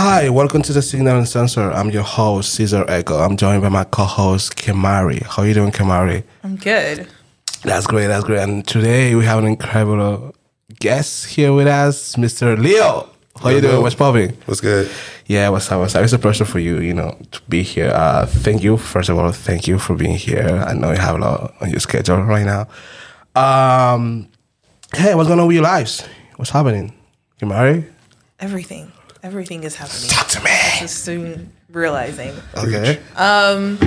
Hi, welcome to the Signal and Sensor. I'm your host, Cesar Echo. I'm joined by my co-host, Keymari. How you doing, Keymari? I'm good. That's great, that's great. And today we have an incredible guest here with us, Mr. Leo. How you doing? What's popping? What's good? Yeah, what's up? What's up? It's a pleasure for you, you know, to be here. Uh, thank you, first of all, thank you for being here. I know you have a lot on your schedule right now. Um, hey, what's going on with your lives? What's happening? You married? Everything. Everything is happening. Talk to me. Just soon realizing. Okay. Um,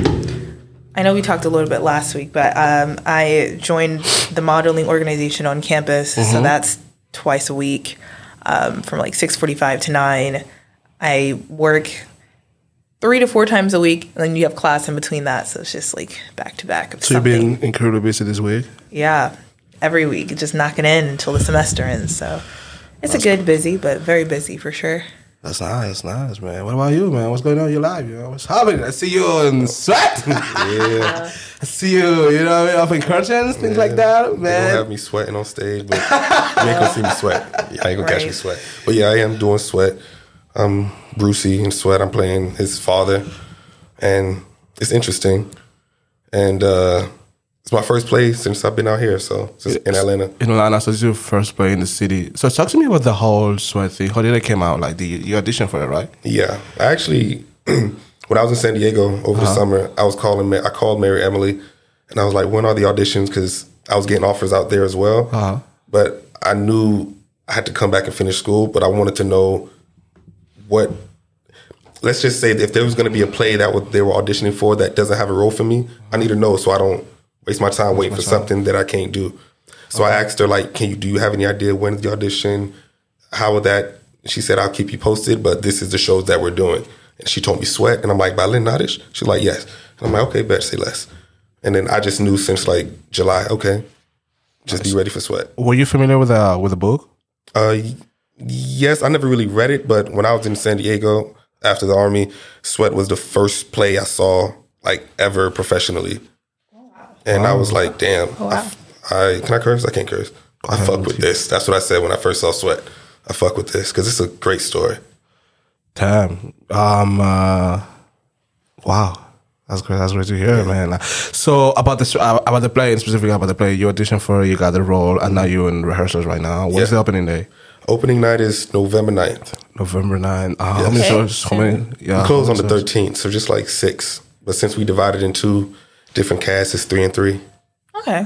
I know we talked a little bit last week, but um, I joined the modeling organization on campus, so that's twice a week, um, from like six forty-five to nine. I work three to four times a week, and then you have class in between that, so it's just like back to back of So you've been incredibly busy this week. yeah, every week, just knocking in until the semester ends. So it's a good busy, but very busy for sure. That's nice, nice, man. What about you, man? What's going on in your life? You know, what's happening? I see you in sweat. Yeah, I see you, you know, what I mean, up in curtains, things like that, they gonna man. have me sweating on stage, but you ain't gonna see me sweat. Yeah, I ain't gonna catch me sweat. But yeah, I am doing sweat. I'm Brucie in sweat. I'm playing his father, and it's interesting. And uh, it's my first play since I've been out here, so since in Atlanta. In Atlanta, so this is your first play in the city. So talk to me about the whole sweat thing. How did it came out? Like, the, you auditioned for it, right? Yeah, I actually, when I was in San Diego over the uh-huh. summer, I was calling. I called Mary Emily, and I was like, "When are the auditions?" Because I was getting offers out there as well. Uh-huh. But I knew I had to come back and finish school. But I wanted to know what. Let's just say if there was going to be a play that they were auditioning for that doesn't have a role for me, I need to know so I don't waste my time waiting for something that I can't do. So I asked her like, "Can you do you have any idea when's the audition? How would that?" She said, "I'll keep you posted, but this is the shows that we're doing." And she told me Sweat, and I'm like, "By Lynn Nottage?" She's like, "Yes." And I'm like, "Okay, bet say less." And then I just knew since like July, okay, just be ready for Sweat. Were you familiar with the with the book? Uh, yes, I never really read it, but when I was in San Diego after the army, Sweat was the first play I saw like ever professionally, and I was like, "Damn, I can I curse? I can't curse. I fuck with this." That's what I said when I first saw Sweat. I fuck with this because it's a great story. Damn. Um. Uh, wow. That's great. That's great to hear, man. So about the uh, about the play, and specifically about the play, you auditioned for, you got the role, and now you're in rehearsals right now. What's Yeah. the opening day? Opening night is November 9th. November 9. Uh, How many Yes. shows? How many? Yeah. We close on the 13th, so just like six. But since we divided into different casts, it's three and three. Okay.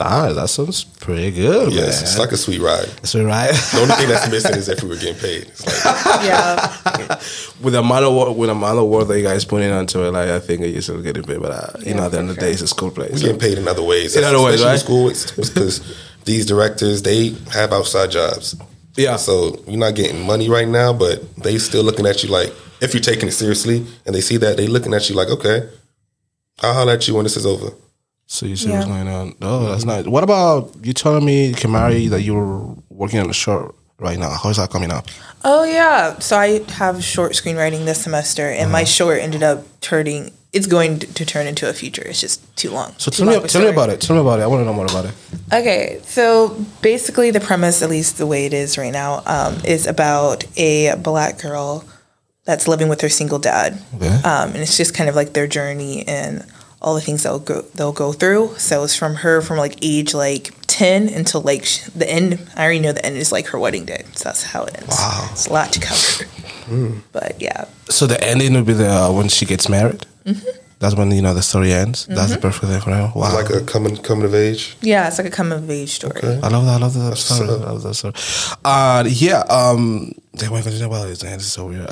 Ah, that sounds pretty good, Yes, man. it's like a sweet ride. That's all right. The only thing that's missing is if we were getting paid. It's like, Yeah. with the amount of work, with the amount of work that you guys put in onto it, like I think you still getting paid. But uh, you know, at the end of the day, it's a school place. We're getting paid in other ways. In other ways, right? School because these directors they have outside jobs. Yeah. So you're not getting money right now, but they still looking at you like if you're taking it seriously, and they see that they're looking at you like, okay, I'll holler at you when this is over. So you see Yeah. what's going on. Oh, that's nice. What about you telling me, Keymari, that you were working on a short right now? How is that coming up? Oh yeah. So I have short screenwriting this semester, and Uh-huh. my short ended up turning. It's going to turn into a feature. It's just too long. So Too tell me, long of a tell me about it. Tell me about it. I want to know more about it. Okay, so basically, the premise, at least the way it is right now, um, is about a black girl that's living with her single dad, Okay. um, and it's just kind of like their journey and all the things they'll go they'll go through. So it's from her from like age like ten until like sh- the end. I already know the end is like her wedding day, so that's how it ends. Wow. it's a lot to cover, but yeah, So the ending would be the uh, when she gets married. Mm-hmm. That's when you know the story ends. That's the perfect thing for her. Wow. Like a coming coming of age. yeah, it's like a coming of age story. I love that. I love that story. I love that story. Uh, yeah. Um, damn, what am I gonna do about this? Man, this so weird.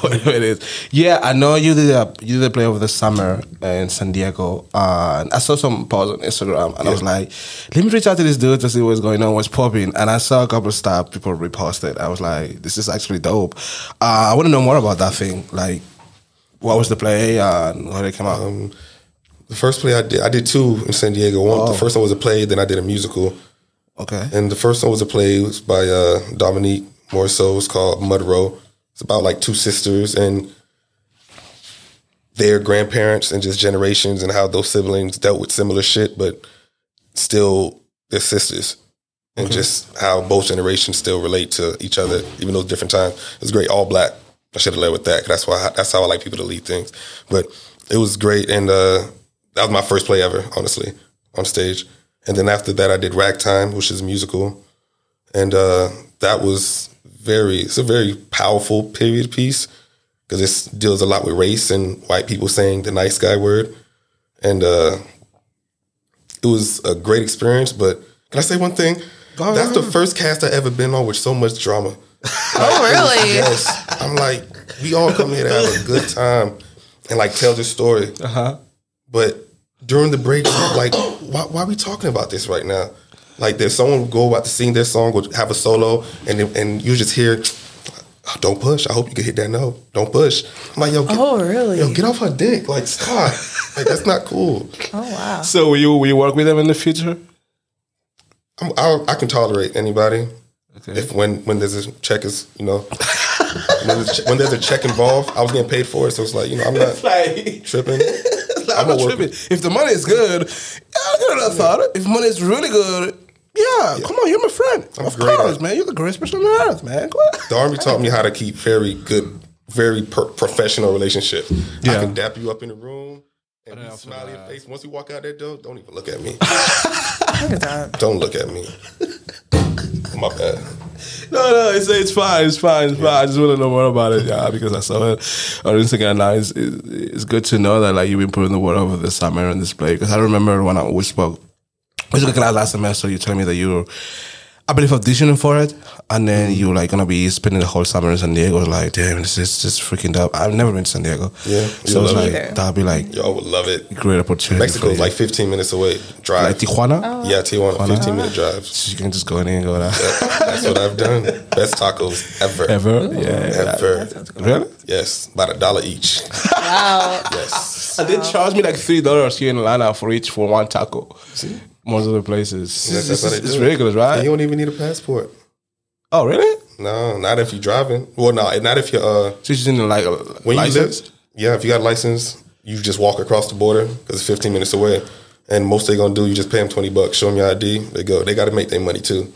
Whatever it is. Yeah, I know you did a you did a play over the summer in San Diego. Uh, and I saw some posts on Instagram, and I was like, let me reach out to this dude to see what's going on, what's popping. And I saw a couple of stuff people reposted. I was like, this is actually dope. Uh, I want to know more about that thing. Like, what was the play and how did it come out? The first play I did, I did two in San Diego. One, the first one was a play, then I did a musical. okay. And the first one was a play. It was by uh, Dominique Morisseau. so. It's called Mud Row. It's about like two sisters and their grandparents and just generations and how those siblings dealt with similar shit, but still they're sisters. And just how both generations still relate to each other, even though it's different times. It's great, all black I should have led with that. 'cause That's why that's how I like people to lead things. But it was great, and uh, that was my first play ever, honestly, on stage. And then after that, I did Ragtime, which is a musical, and uh, that was very. It's a very powerful period piece because it deals a lot with race and white people saying the nice guy word, and uh, it was a great experience. But can I say one thing? That's the first cast I ever been on with so much drama. Oh, really? Yes. I'm like, we all come here to have a good time and like tell this story. Uh-huh. But during the break, like, why, why are we talking about this right now? Like, there's someone who go about to sing their song or have a solo, and and you just hear, "Oh, "Don't push." I hope you can hit that note. Don't push. I'm like, yo, get, Oh, really? yo, get off her dick. Like, stop. like, that's not cool. Oh wow. So will you will you work with them in the future? I'm, I'll, I can tolerate anybody. Okay. If when when there's a check is you know when, there's a, when there's a check involved, I was getting paid for it, so it's like you know I'm not like, tripping. I'm I'm not a worker. tripping. If the money is good, yeah, I get another thought. If money is really good, yeah, come on, you're my friend. I'm of great course, at- man. You're the greatest person on the earth, man. Go ahead. The army taught me how to keep very good, very per- professional relationship. Yeah. I can dap you up in the room and you smile in your face. Once you walk out that door, don't even look at me. Look at that. don't look at me. My bad. No, no, it's it's fine, it's fine, it's fine. I just want to know more about it, yeah, because I saw it on Instagram. Now it's, it's it's good to know that like you've been putting the word over the summer on this play. Because I remember when I we spoke, we spoke last last semester. you're telling me that you were, I believe, auditioning for it, and then mm. you were like gonna be spending the whole summer in San Diego. Like, damn, this is just freaking dope. I've never been to San Diego, Yeah, So you it's like it. that'd be like Y'all would love it. great opportunity. Mexico is like 15 minutes away. Drive. like Tijuana. Oh. yeah, Tijuana, 15 minute drive. So you can just go in and go there. That's what I've done. Best tacos ever. Ever, yeah. Ever. Really? Yes, about a dollar each. Wow. Yes. And they charge me like three dollars here in Atlanta for each for one taco. Most of the places, it's, that's it's, it's do it. ridiculous, And right? you don't even need a passport. Oh, really? No, not if you're driving. Well, no, not if you're. Uh, So you just need like a when license? you live, yeah, if you got a license, you just walk across the border because it's 15 minutes away. And most they gonna do, you just pay them 20 bucks, show them your ID, they go. They got to make their money too.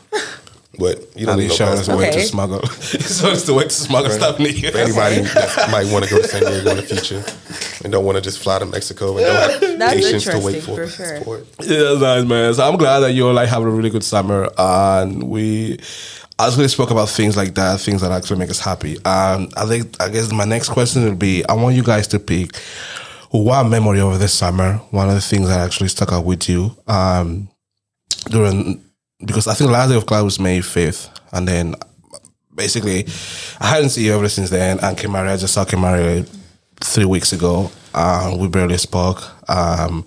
But you don't And need no you showing us the passport. way to Okay. smuggle. so it's the way to smuggle stuff in the For anybody that might want to go to San Diego in the future and don't want to just fly to Mexico and don't have That's patience to wait interesting, for a for sure. passport. Yeah, nice, man. So I'm glad that you're like having a really good summer, and we actually spoke about things like that, things that actually make us happy. Um, I think I guess my next question would be: I want you guys to pick one memory over this summer, one of the things that actually stuck out with you um, during because I think the last day of class was May fifth, and then basically I hadn't seen you ever since then. And Keymari, I just saw Keymari three weeks ago. Um, we barely spoke. Um,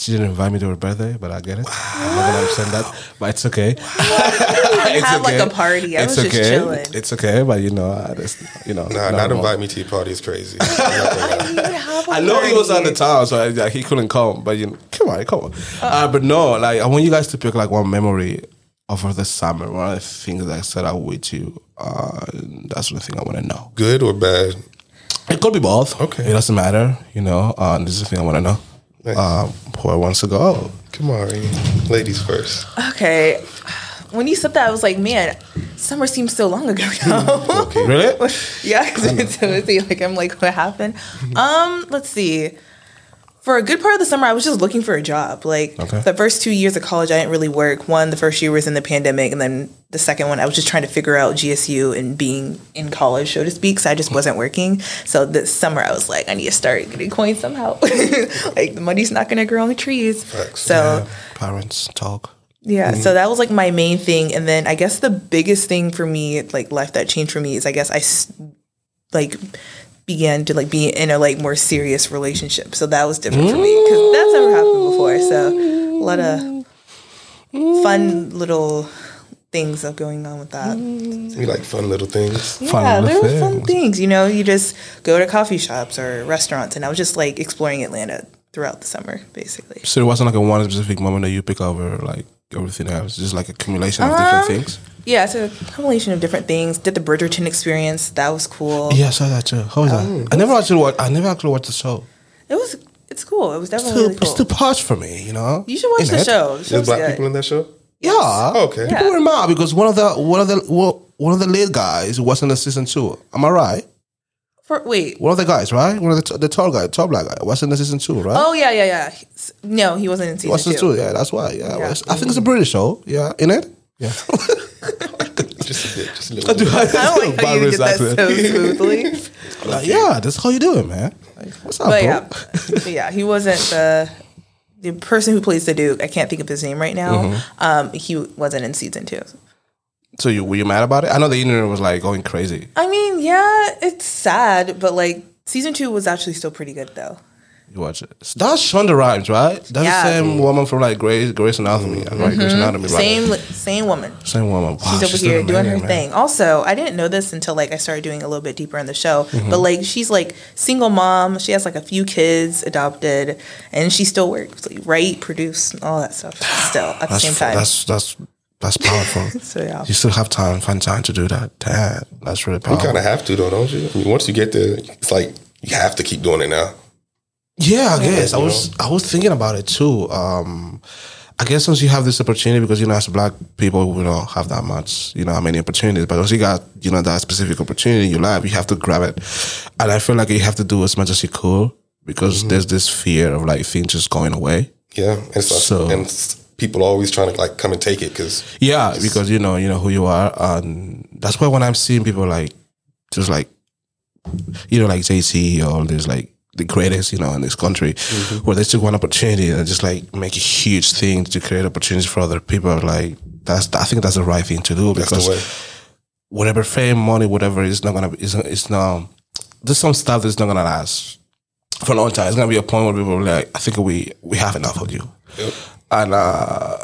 she didn't invite me to her birthday, but I get it. I'm not gonna understand that, but it's okay. it's have, like, a party. I it's was just okay. chilling. It's okay, but you know, I just you know, Nah, no, not invite me to your party is crazy. I'm not gonna lie. I know he was on the town, so I, like, he couldn't come. But you know, come on, come on. Uh, but no, like I want you guys to pick like one memory over the summer, one of the things that set out with you. Uh, that's the thing I want to know. Good or bad? It could be both. Okay. it doesn't matter. You know, uh, this is the thing I want to know. Nice. Um, who wants to go? Come on, ladies first. Okay. When you said that, I was like, man, summer seems so long ago now. Okay. Really? yeah, because so it's like I'm like, what happened? Um, let's see. For a good part of the summer, I was just looking for a job. Like Okay. the first two years of college, I didn't really work. One, the first year was in the pandemic, and then the second one, I was just trying to figure out GSU and being in college, so to speak. So I just wasn't working. So this summer, I was like, I need to start getting coins somehow. like the money's not gonna grow on the trees. Facts. So. Parents talk. Yeah, mm-hmm. so that was like my main thing, and then I guess the biggest thing for me, like life that changed for me, is I guess I like began to like be in a like more serious relationship. So that was different for me because that's never happened before. So a lot of fun little things are going on with that. We like fun little things. Fun yeah, little there were fun things. things. You know, you just go to coffee shops or restaurants, and I was just like exploring Atlanta throughout the summer, basically. So it wasn't like a one specific moment that you pick over like everything else. Just like accumulation of different Um, things. Yeah, it's a combination of different things. Did the Bridgerton experience? That was cool. Yeah, I saw that too. How was that? I never actually watched. I never actually watched the show. It was. It's cool. It was It's definitely too, really cool. it's too posh for me, you know. you should watch In the it. show. The There's show's black good. people in that show. Yeah. Oh, okay. Yeah. People were mad because one of the one of the one of the lead guys was in the season two. Am I right? For, wait. One of the guys, right? One of the, t- the tall guy, tall black guy. Wasn't in the season two, right? Oh yeah, yeah, yeah. He's- No, he wasn't in season was two. season two, yeah. That's why. Yeah, Yeah. I think it's a British show. Yeah, in it. Yeah. Just a bit, just a little bit. I don't like how you did that so smoothly. Like, yeah, that's how you do it, man. Like, what's up, But bro? yeah, but yeah, he wasn't the the person who plays the Duke. I can't think of his name right now. Mm-hmm. Um, he wasn't in season two. So you were you mad about it? I know the internet was like going crazy. I mean, yeah, it's sad, but like season two was actually still pretty good though. You watch it. That's Shonda Rhimes, right? That's Yeah. the same woman from like Grey's Grey's Anatomy, right? Grey's Anatomy, right? Same same woman. Same woman. Wow, She's over still here doing her man. thing. Also, I didn't know this until like I started doing a little bit deeper in the show. Mm-hmm. But like she's like single mom. She has like a few kids adopted, and she still works, like, write, produce, all that stuff. Still at the That's same time. that's that's that's powerful. so yeah. You still have time, find time to do that. Damn, that's really powerful. You kind of have to, though, don't you? I mean, once you get there, it's like you have to keep doing it now. Yeah, I guess I you was I was thinking about it too. Um, I guess once you have this opportunity, because you know, as black people, we don't have that much, you know, how many opportunities. But once you got, you know, that specific opportunity in your life, you have to grab it. And I feel like you have to do as much as you could because there's this fear of like things just going away. Yeah, and so, So- and s- people always trying to like come and take it because Yeah, because you know, you know who you are, and that's why when I'm seeing people like, just like, you know, like Jay-Z or all these like the greatest, you know, in this country, mm-hmm. where they took one opportunity and just like make a huge thing to create opportunities for other people. Like that's, I think that's the right thing to do because whatever fame, money, whatever, is not gonna, it's, it's not. There's some stuff that's not gonna last for a long time. It's gonna be a point where people are like, I think we we have enough of you Yep. and uh,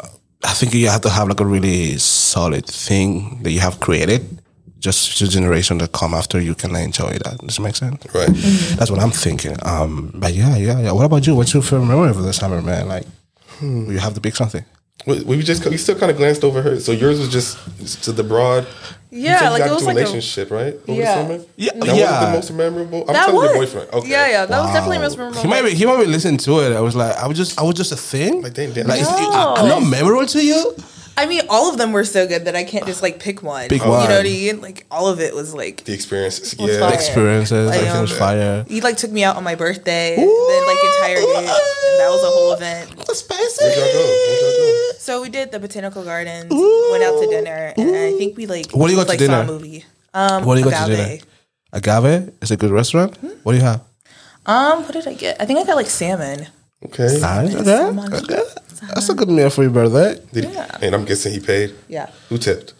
I think you have to have like a really solid thing that you have created, just the generation that come after you can enjoy that. Does it make sense? Right. That's what I'm thinking. Um, but yeah, yeah, yeah. What about you? What's your favorite memory of the summer, man? Like, you have to pick something. We, we just we still kind of glanced over her. So yours was just to the broad. You Yeah, you like, it was into a like a- relationship, right? Over Yeah. the summer. Yeah, that yeah. was the most memorable. I'm that telling was your boyfriend. Okay. Yeah, yeah, that was definitely most memorable. He might be, he might be listening to it. I was like, I was just, I was just a thing. Like, damn, damn. Like, is- No. I'm not memorable to you. I mean, all of them were so good that I can't just like pick one. Pick You one. know what I mean? Like all of it was like The experiences. Yeah. fire. Experiences, Like, everything was um, fire. he like took me out on my birthday, then like entire day. And that was a whole event. Spicy. Where'd y'all go? Where'd y'all go? So we did the botanical gardens, went out to dinner, and I think we like What do you go to dinner? saw a movie. Um, What do you go to dinner? Agave is a good restaurant. What do you have? Um, what did I get? I think I got like salmon. Okay. Nice. Okay. Salmon. okay. That's a good meal for your birthday. Eh? Did he, Yeah. and I'm guessing he paid. Yeah, Who tipped?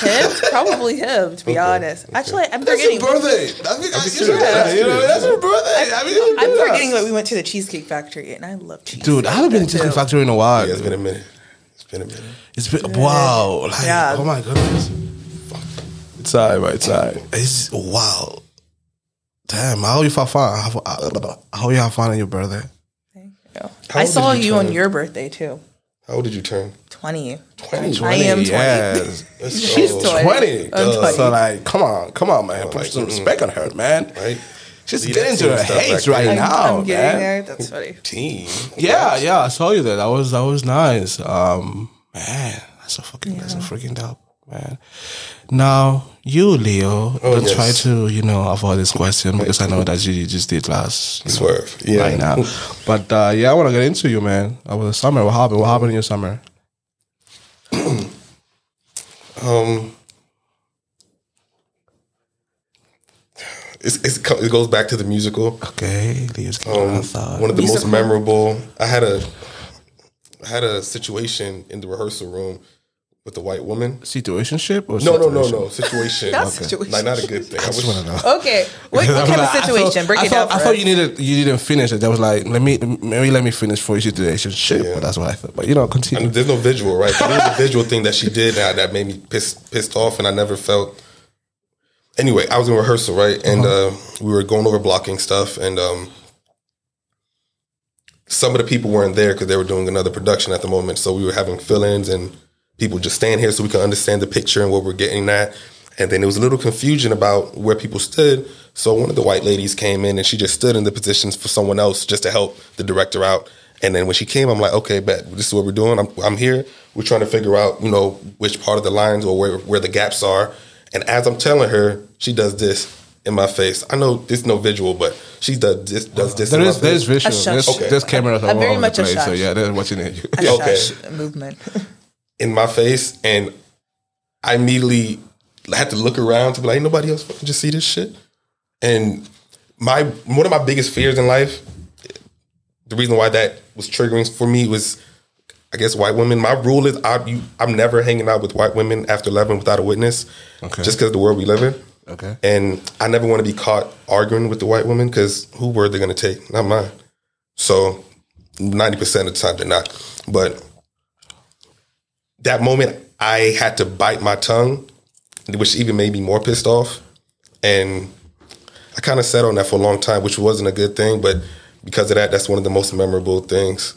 him probably him. To be Okay, honest, okay. actually, I'm That's your forgetting. birthday. That's, that's, just your curious. birthday. I'm You know, that's your birthday. I mean, I'm forgetting that we went to the Cheesecake Factory, and I love cheese. Dude, I haven't been to Chicken Factory in a while. Yeah, it's been a minute. It's been a minute. It's been wow. Like, Yeah. Oh my goodness. It's alright, but it's alright. It's wow. Damn, how you have fun? How, how you have fun on your birthday? How I saw you you on your birthday too. How old did you turn? Twenty. 20. I am 20. Yes. She's 20. 20. I'm 20. So like, come on, come on, man. Put like, some respect on her, man. Right? She's Leave getting to her stuff right. I'm, now, I'm getting man. there. That's funny. Teen. Yeah, yeah, I saw you there. That was that was nice. Um, man, that's a fucking that's a freaking dope, man. Now you, Leo, Oh, don't yes. try to you know avoid this question because I know that you just did last you know, Swerve. Yeah. right now. But uh, yeah, I want to get into you, man. Over the summer, what happened? What happened in your summer? Um, it's, it's, it goes back to the musical. Okay, Leo's Um, um, one of the most memorable. I had a I had a situation in the rehearsal room with the white woman. Situationship or No, no, no, no. Situation. Not Okay. situation. Like not a good thing. I, wish, wanna know. Okay. What, what kind like, of situation? thought- Break I it thought, down. I for thought us. you needed you didn't finish it. That was like let me maybe let me finish for you situationship. Yeah. But that's what I thought. But you know, I continue. mean, there's no visual, right? There was a visual thing that she did that, that made me pissed pissed off, and I never felt. Anyway, I was in rehearsal, right, and uh, we were going over blocking stuff, and um, some of the people weren't there because they were doing another production at the moment. So we were having fill-ins and people just stand here so we can understand the picture and what we're getting at. And then there was a little confusion about where people stood. So one of the white ladies came in and she just stood in the positions for someone else just to help the director out. And then when she came, I'm like, okay, bet this is what we're doing. I'm, I'm here. We're trying to figure out, you know, which part of the lines or where, where the gaps are. And as I'm telling her, she does this. in my face. I know there's no visual, but she does this. Does this? There in my there's visual. shush. There's, Okay. there's cameras all over the place. So yeah, they're watching it. A Okay. shush movement. in my face, and I immediately had to look around to be like, "Ain't nobody else fucking just see this shit." And my one of my biggest fears in life, the reason why that was triggering for me was, I guess, white women. My rule is I, you, I'm never hanging out with white women after eleven without a witness, Okay. just because the world we live in. Okay. And I never want to be caught arguing with the white women because who word they're going to take? Not mine. So 90% of the time they're not. But that moment, I had to bite my tongue, which even made me more pissed off. And I kind of sat on that for a long time, which wasn't a good thing. But because of that, that's one of the most memorable things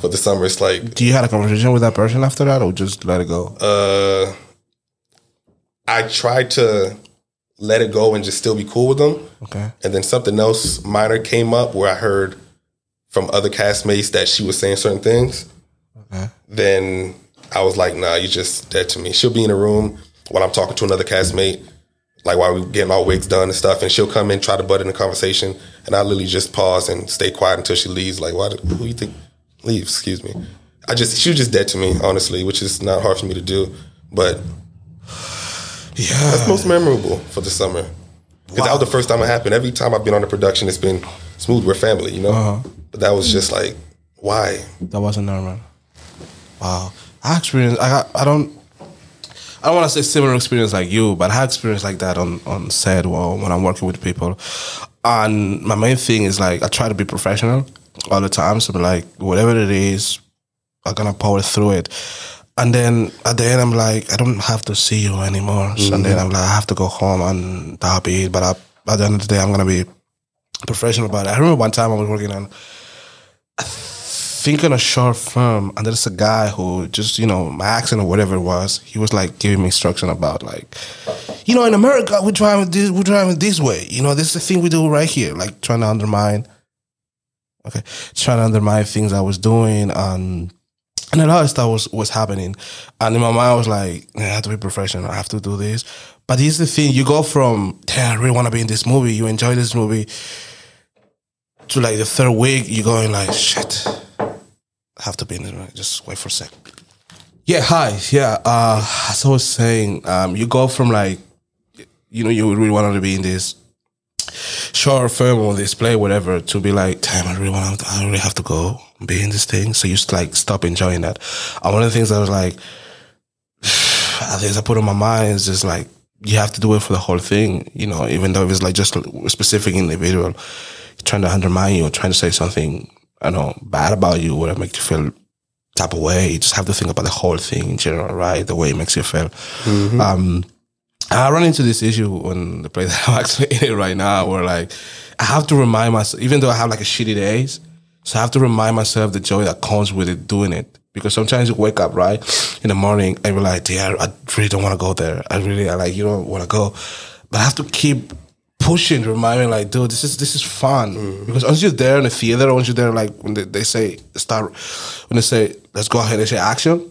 for the summer. It's like, Do you had a conversation with that person after that, or just let it go? uh, I tried to let it go and just still be cool with them. okay. And then something else minor came up where I heard from other castmates that she was saying certain things. Okay. Then I was like, nah, you just dead to me. She'll be in a room while I'm talking to another castmate, like while we getting our wigs done and stuff, and she'll come in, try to butt in the conversation, and I literally just pause and stay quiet until she leaves. Like, why? Who you think leaves? Excuse me. I just she was just dead to me, honestly, which is not hard for me to do, but Yeah. that's most memorable for the summer. Because that was the first time it happened. Every time I've been on the production, it's been smooth. We're family, you know. Uh-huh. But that was just like, why? That wasn't normal. Wow. I experienced. I got, I don't. I don't want to say similar experience like you, but I had experience like that on on set or when I'm working with people. And my main thing is like I try to be professional all the time. So like whatever it is, I'm gonna power through it. And then at the end, I'm like, I don't have to see you anymore. So and then mm-hmm. I'm like, I have to go home and that'll be it. But I, at the end of the day, I'm gonna be professional about it. I remember one time I was working on thinking on a short film and there's a guy who just you know my accent or whatever it was he was like giving me instruction about like you know in america we're driving this we're driving this way. You know this is the thing we do right here like trying to undermine okay trying to undermine things i was doing and and a lot of stuff was was happening. And in my mind i was like i have to be professional i have to do this. But here's the thing you go from damn i really want to be in this movie you enjoy this movie to like the third week, you're going like, shit, I have to be in this. Right? Just wait for a sec. Yeah, hi. Yeah, uh, as I was saying, um, you go from like, you know, you really wanted to be in this short film or display, whatever, to be like, damn, I really want to, I really have to go be in this thing. So you just like stop enjoying that. And one of the things I was like, I think I put on my mind is just like, you have to do it for the whole thing, you know, even though it's like just specific individual trying to undermine you or trying to say something, I know, bad about you or make you feel type of way. You just have to think about the whole thing in general, right? The way it makes you feel. Um, I run into this issue on the place that I'm actually in it right now, where like I have to remind myself, even though I have like a shitty days, so I have to remind myself the joy that comes with it doing it. Because sometimes you wake up right in the morning and you're like, "Yeah, I really don't want to go there. I really, I like, you don't want to go," but I have to keep pushing to remind me, like, dude, this is this is fun. Because once you're there in the theater, once you're there, like when they, they say start, when they say let's go ahead, they say action,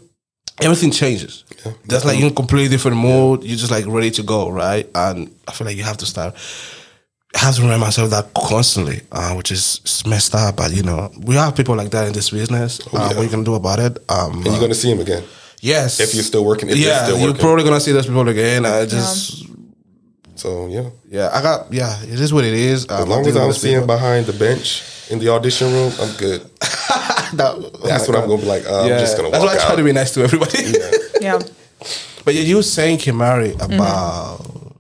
everything changes. That's like you're in a completely different mood. You're just like ready to go, right? And I feel like you have to start. I have to remind myself that constantly, uh, which is it's messed up. But you know, we have people like that in this business. uh, yeah. What are you gonna do about it? Um, And you're gonna see him again yes, if you're still working. If yeah, still you're working. probably gonna see those people again. I just, so yeah. yeah, I got, yeah, it is what it is. Um, As long as I'm seeing behind the bench in the audition room, I'm good. That's what I'm gonna be like. Uh, I'm just gonna That's walk why I try to be nice to everybody. Yeah. but yeah, you were saying, Keymari, Mm-hmm. about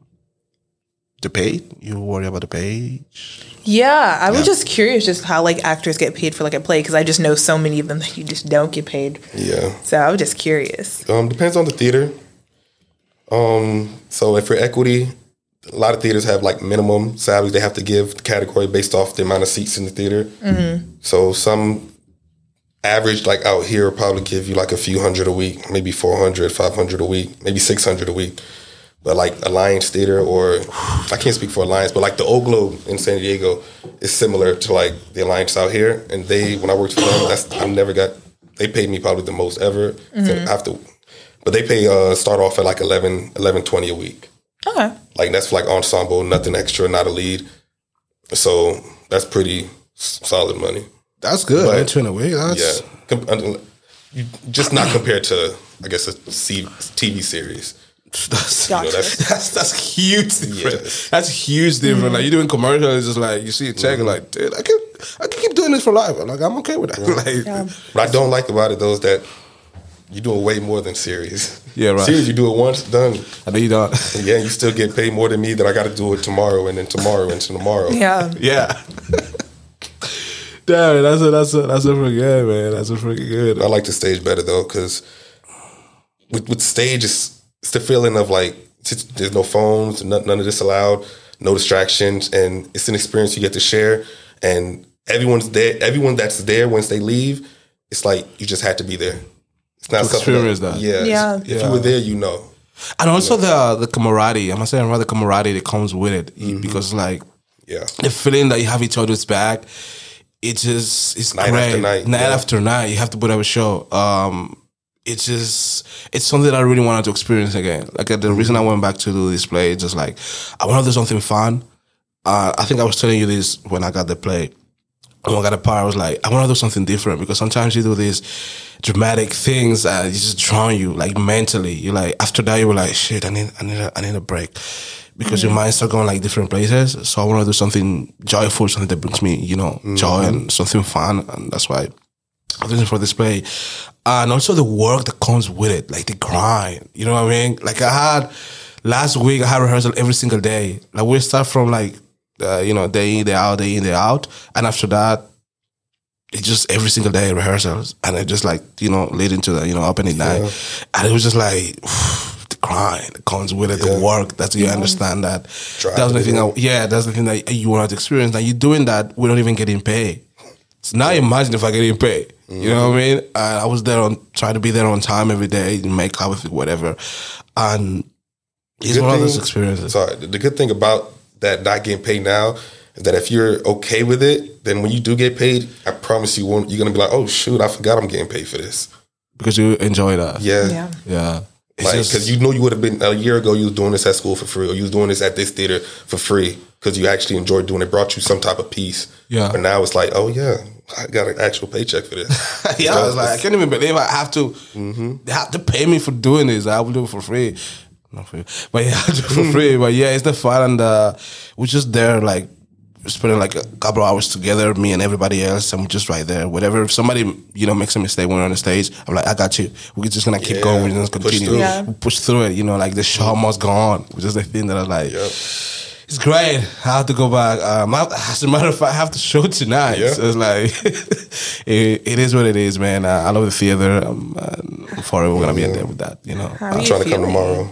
the pay. You worry about the page. Yeah, I was Yeah. just curious just how like actors get paid for like a play because I just know so many of them that you just don't get paid. Yeah. So I was just curious. Um, depends on the theater. Um, so if for equity, a lot of theaters have like minimum salaries they have to give the category based off the amount of seats in the theater. So some average like out here probably give you like a few hundred a week, maybe 400, 500 a week, maybe 600 a week. But like Alliance Theater or I can't speak for Alliance, but like the Old Globe in San Diego is similar to like the Alliance out here. And they, when I worked for them, that's I never got. They paid me probably the most ever. So after, but they pay uh, start off at like 11, 11 20 a week. Okay. Like that's like ensemble, nothing extra, not a lead. So that's pretty solid money. That's good. But- But, in a way, that's Yeah, Com- just not compared to I guess a C- TV series. that's, You know, that's that's that's huge different. Yes. That's huge different. Like you're doing commercials, it's just like you see a check, Mm-hmm. like dude, I can I can keep doing this for life. Like I'm okay with that. like Yeah. what I don't like about it though is that you're doing way more than series. Yeah, right. Series you do it once, done. I know you don't. And yeah, you still get paid more than me. That I got to do it tomorrow and then tomorrow and tomorrow. Yeah. yeah. Damn, that's a that's a that's a pretty good man. That's a pretty good. I like the stage better though, because with with stage, it's, it's the feeling of like t- there's no phones, none, none of this allowed, no distractions, and it's an experience you get to share. And everyone's there. Everyone that's there once they leave, it's like you just had to be there. It's not To something experience that. Yeah, it's- Yeah. If you were there, you know. And also the the camaraderie. I'm not saying rather camaraderie that comes with it because like Yeah, the feeling that you have each other's back, it just it's Night great. after night, night yeah. after night, you have to put up a show. Um, it's just it's something that I really wanted to experience again. Like the reason I went back to do this play, is just like I want to do something fun. Uh, I think I was telling you this when I got the play. Oh when I got a part, I was like, I want to do something different because sometimes you do these dramatic things and you just drown you like mentally. You're like after that you were like, shit, I need, I need, a, I need a break because your mind start going like different places. So I want to do something joyful, something that brings me, you know, mm-hmm. joy and something fun, and that's why I'm looking for this play. And also the work that comes with it, like the grind. You know what I mean? Like I had last week, I had rehearsal every single day. Like we start from like, uh, you know, day in, day out, day in, day out, and after that, it's just every single day rehearsals, and it just like you know lead into the you know opening night, and it was just like the grind that comes with it, the work. That's you understand that. Drive that's the thing. That, yeah, that's the thing that you want to experience. Now you're doing that we don't even getting paid. So now imagine if I get paid. You know what I mean? And I was there on trying to be there on time every day, make up with it, whatever, and it's Good one of those experiences. Sorry, the the good thing about that not getting paid now is that if you're okay with it, then when you do get paid, I promise you won't. You're gonna be like, oh shoot, I forgot I'm getting paid for this. because you enjoy that. Yeah, Yeah. yeah. It's Like, because you know you would have been a year ago, you was doing this at school for free, or you was doing this at this theater for free because you actually enjoyed doing it. Brought you some type of peace. Yeah. But now it's like, oh yeah, I got an actual paycheck for this. yeah, I was like, I can't even believe I have to. Mm-hmm. They have to pay me for doing this. I will do it for free. Not for free, but yeah, I do it for free. But yeah, it's the fun, and uh, we're just there, like spending like a couple hours together, me and everybody else, and we're just right there. Whatever, if somebody you know makes a mistake when we're on the stage, I'm like, I got you. We're just gonna keep Yeah, going. We're just push continue, through. Yeah. Push through it. You know, like the show must go on, which is the thing that I like. Yep. It's great. I have to go back. Um, I, as a matter of fact, I have to show tonight. Yeah. So it's like, it, it is what it is, man. Uh, I love the theater. Um, uh, forever we're gonna be in there with that. You know. How I'm trying to come tomorrow.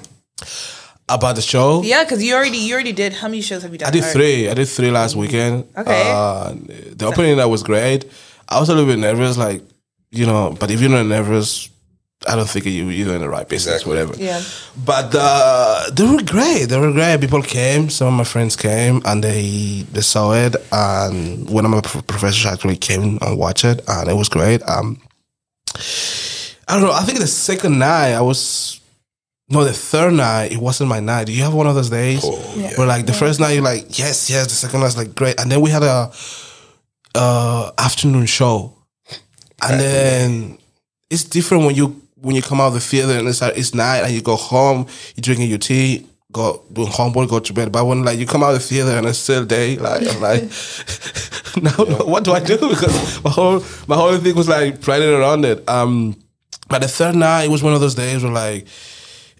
About the show, Yeah, because you already you already did. How many shows have you done? I did already? three. I did three last weekend. Okay. Uh, the opening that was great. I was a little bit nervous, like you know. But if you're not nervous, I don't think you you're in the right business, Exactly. whatever. Yeah. But uh, they were great. They were great. People came. Some of my friends came and they they saw it. And one of my pro- professors actually came and watched it, and it was great. Um, I don't know. I think the second night I was. No, the third night it wasn't my night. Do you have one of those days Oh, where like the first night you're like yes, yes. The second night's like great, and then we had a uh, afternoon show, and then it's different when you when you come out of the theater and it's like, it's night and you go home, you're drinking your tea, go doing homework, go to bed. But when like you come out of the theater and it's still day, like I'm like, now what do I do? Because my whole my whole thing was like planning around it. Um, but the third night it was one of those days where like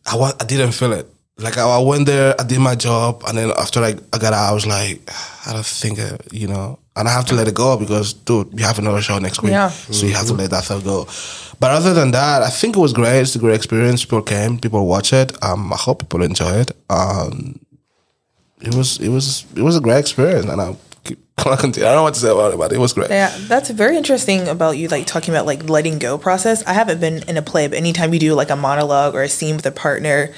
I wa- I didn't feel it. Like I, I went there, I did my job, and then after like I got out, I was like, I don't think, uh, you know, and I have to let it go because, dude, you have another show next week, Yeah. so you have to let that stuff go. But other than that, I think it was great. It's a great experience. People came, people watch it. Um, I hope people enjoy it. Um, it was, it was, it was a great experience, and I, I don't know what to say about it, but it was great. Yeah, that's very interesting about you like talking about like letting go process. I haven't been in a play, but anytime you do like a monologue or a scene with a partner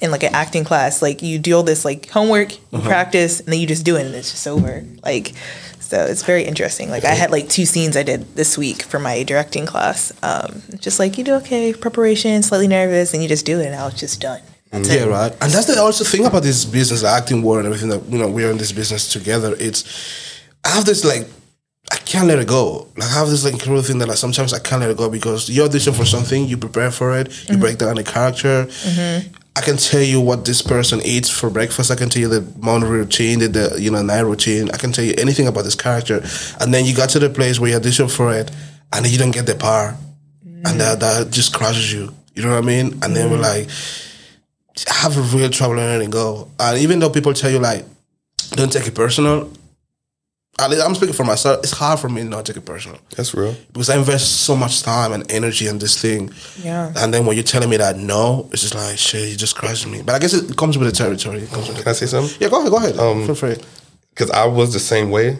in like an acting class, like you do all this like homework, you practice, and then you just do it and it's just over. Like so it's very interesting. Like I had like two scenes I did this week for my directing class. Um, just like you do okay, preparation, slightly nervous, and you just do it and now it's just done. Yeah, right. And that's the also thing about this business, the acting world and everything that you know we're in this business together. It's I have this like I can't let it go. Like I have this like incredible thing that like sometimes I can't let it go because you audition for something, you prepare for it, you break down the character. I can tell you what this person eats for breakfast. I can tell you the morning routine, the, the you know night routine. I can tell you anything about this character, and then you got to the place where you audition for it, and you don't get the part, and that that just crushes you. You know what I mean? And then we're like, I have a real trouble letting go. And even though people tell you like, don't take it personal. at least I'm speaking for myself. It's hard for me to not to take it personal That's real. because I invest so much time and energy in this thing. Yeah. And then when you're telling me that no, it's just like shit. You just crushed me. But I guess it comes with the territory. It comes with Can I say something? Yeah, go ahead. Go ahead. Um, Feel free. because I was the same way,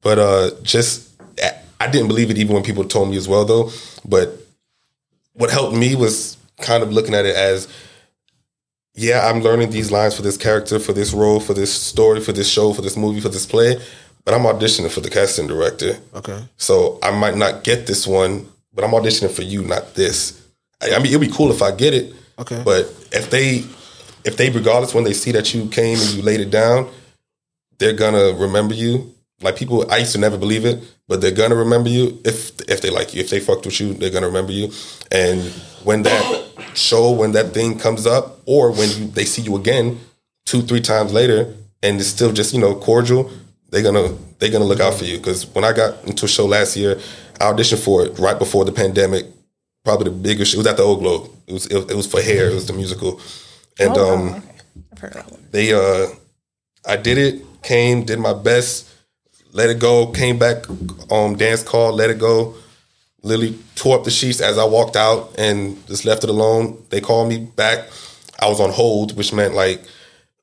but uh, just I didn't believe it even when people told me as well though. But what helped me was kind of looking at it as, yeah, I'm learning these lines for this character, for this role, for this story, for this show, for this movie, for this play, but I'm auditioning for the casting director. Okay. So I might not get this one, but I'm auditioning for you, not this. I I mean, it'd be cool if I get it. Okay. But if they, if they, regardless, when they see that you came and you laid it down, they're gonna remember you. Like people, I used to never believe it, but they're gonna remember you if if they like you. If they fucked with you, they're gonna remember you. And when that show, when that thing comes up, or when you, they see you again, two, three times later, and it's still just you know cordial, they're gonna they're gonna look out for you. Because when I got into a show last year, I auditioned for it right before the pandemic. Probably the biggest. It was at the Old Globe. It was it, it was for Hair. It was the musical, and Oh, um. Okay. I've heard that one. they uh I did it, came, did my best, let it go, came back um dance call, let it go. Literally tore up the sheets as I walked out and just left it alone. They called me back. I was on hold, which meant like,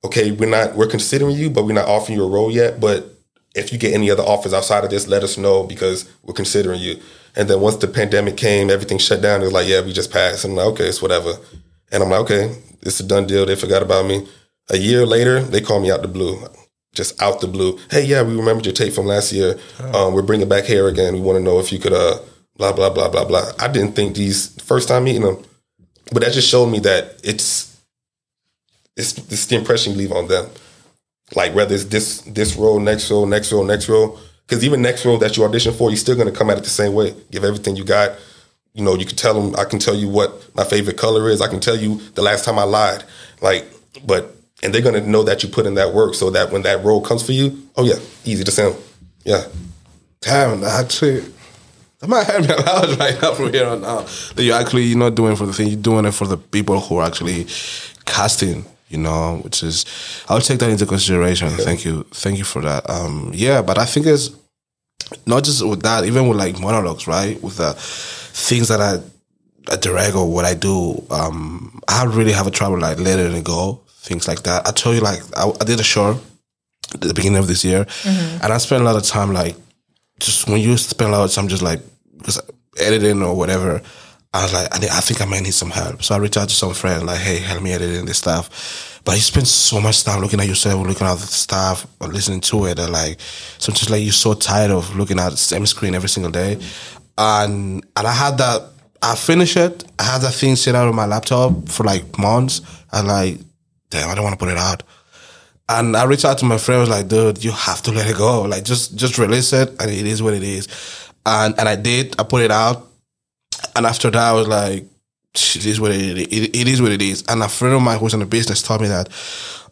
okay, we're not we're considering you, but we're not offering you a role yet. But if you get any other offers outside of this, let us know because we're considering you. And then once the pandemic came, everything shut down. It was like, yeah, we just passed. I'm like, okay, it's whatever. And I'm like, okay, it's a done deal. They forgot about me. A year later, they called me out the blue, just out the blue. Hey, yeah, we remembered your tape from last year. Um, we're bringing back hair again. We want to know if you could, uh, blah blah blah blah blah. I didn't think these first time meeting them, but that just showed me that it's it's it's the impression you leave on them. Like whether it's this this role, next role, next role, next role. Because even next role that you audition for, you're still going to come at it the same way. Give everything you got. You know, you can tell them. I can tell you what my favorite color is. I can tell you the last time I lied. Like, but and they're going to know that you put in that work, so that when that role comes for you, oh yeah, easy to sell. Yeah, Damn, actually, that might help me a lot right now from here on out. That you're actually you're not doing for the thing, you're doing it for the people who are actually casting. You know, which is I'll take that into consideration. Thank you, thank you for that. Um, yeah, but I think it's not just with that, even with like monologues, right? With the things that I, I direct or what I do, um, I really have a trouble like letting it go. Things like that. I tell you, like I, I did a show at the beginning of this year, and I spent a lot of time like just when you spell out, time just like because editing or whatever. I was like, I, I think I might need some help. So I reached out to some friend, like, hey, help me editing this stuff. But you spend so much time looking at yourself, looking at the stuff, or listening to it, and like, sometimes like you're so tired of looking at the same screen every single day. And and I had that. I finished it. I had that thing sit out on my laptop for like months. And like, damn, I don't want to put it out. And I reached out to my friend. I was like, dude, you have to let it go. Like, just just release it, and it is what it is. And and I did. I put it out, and after that, I was like, it is what it is. It, it is what it is. And a friend of mine who's in the business told me that,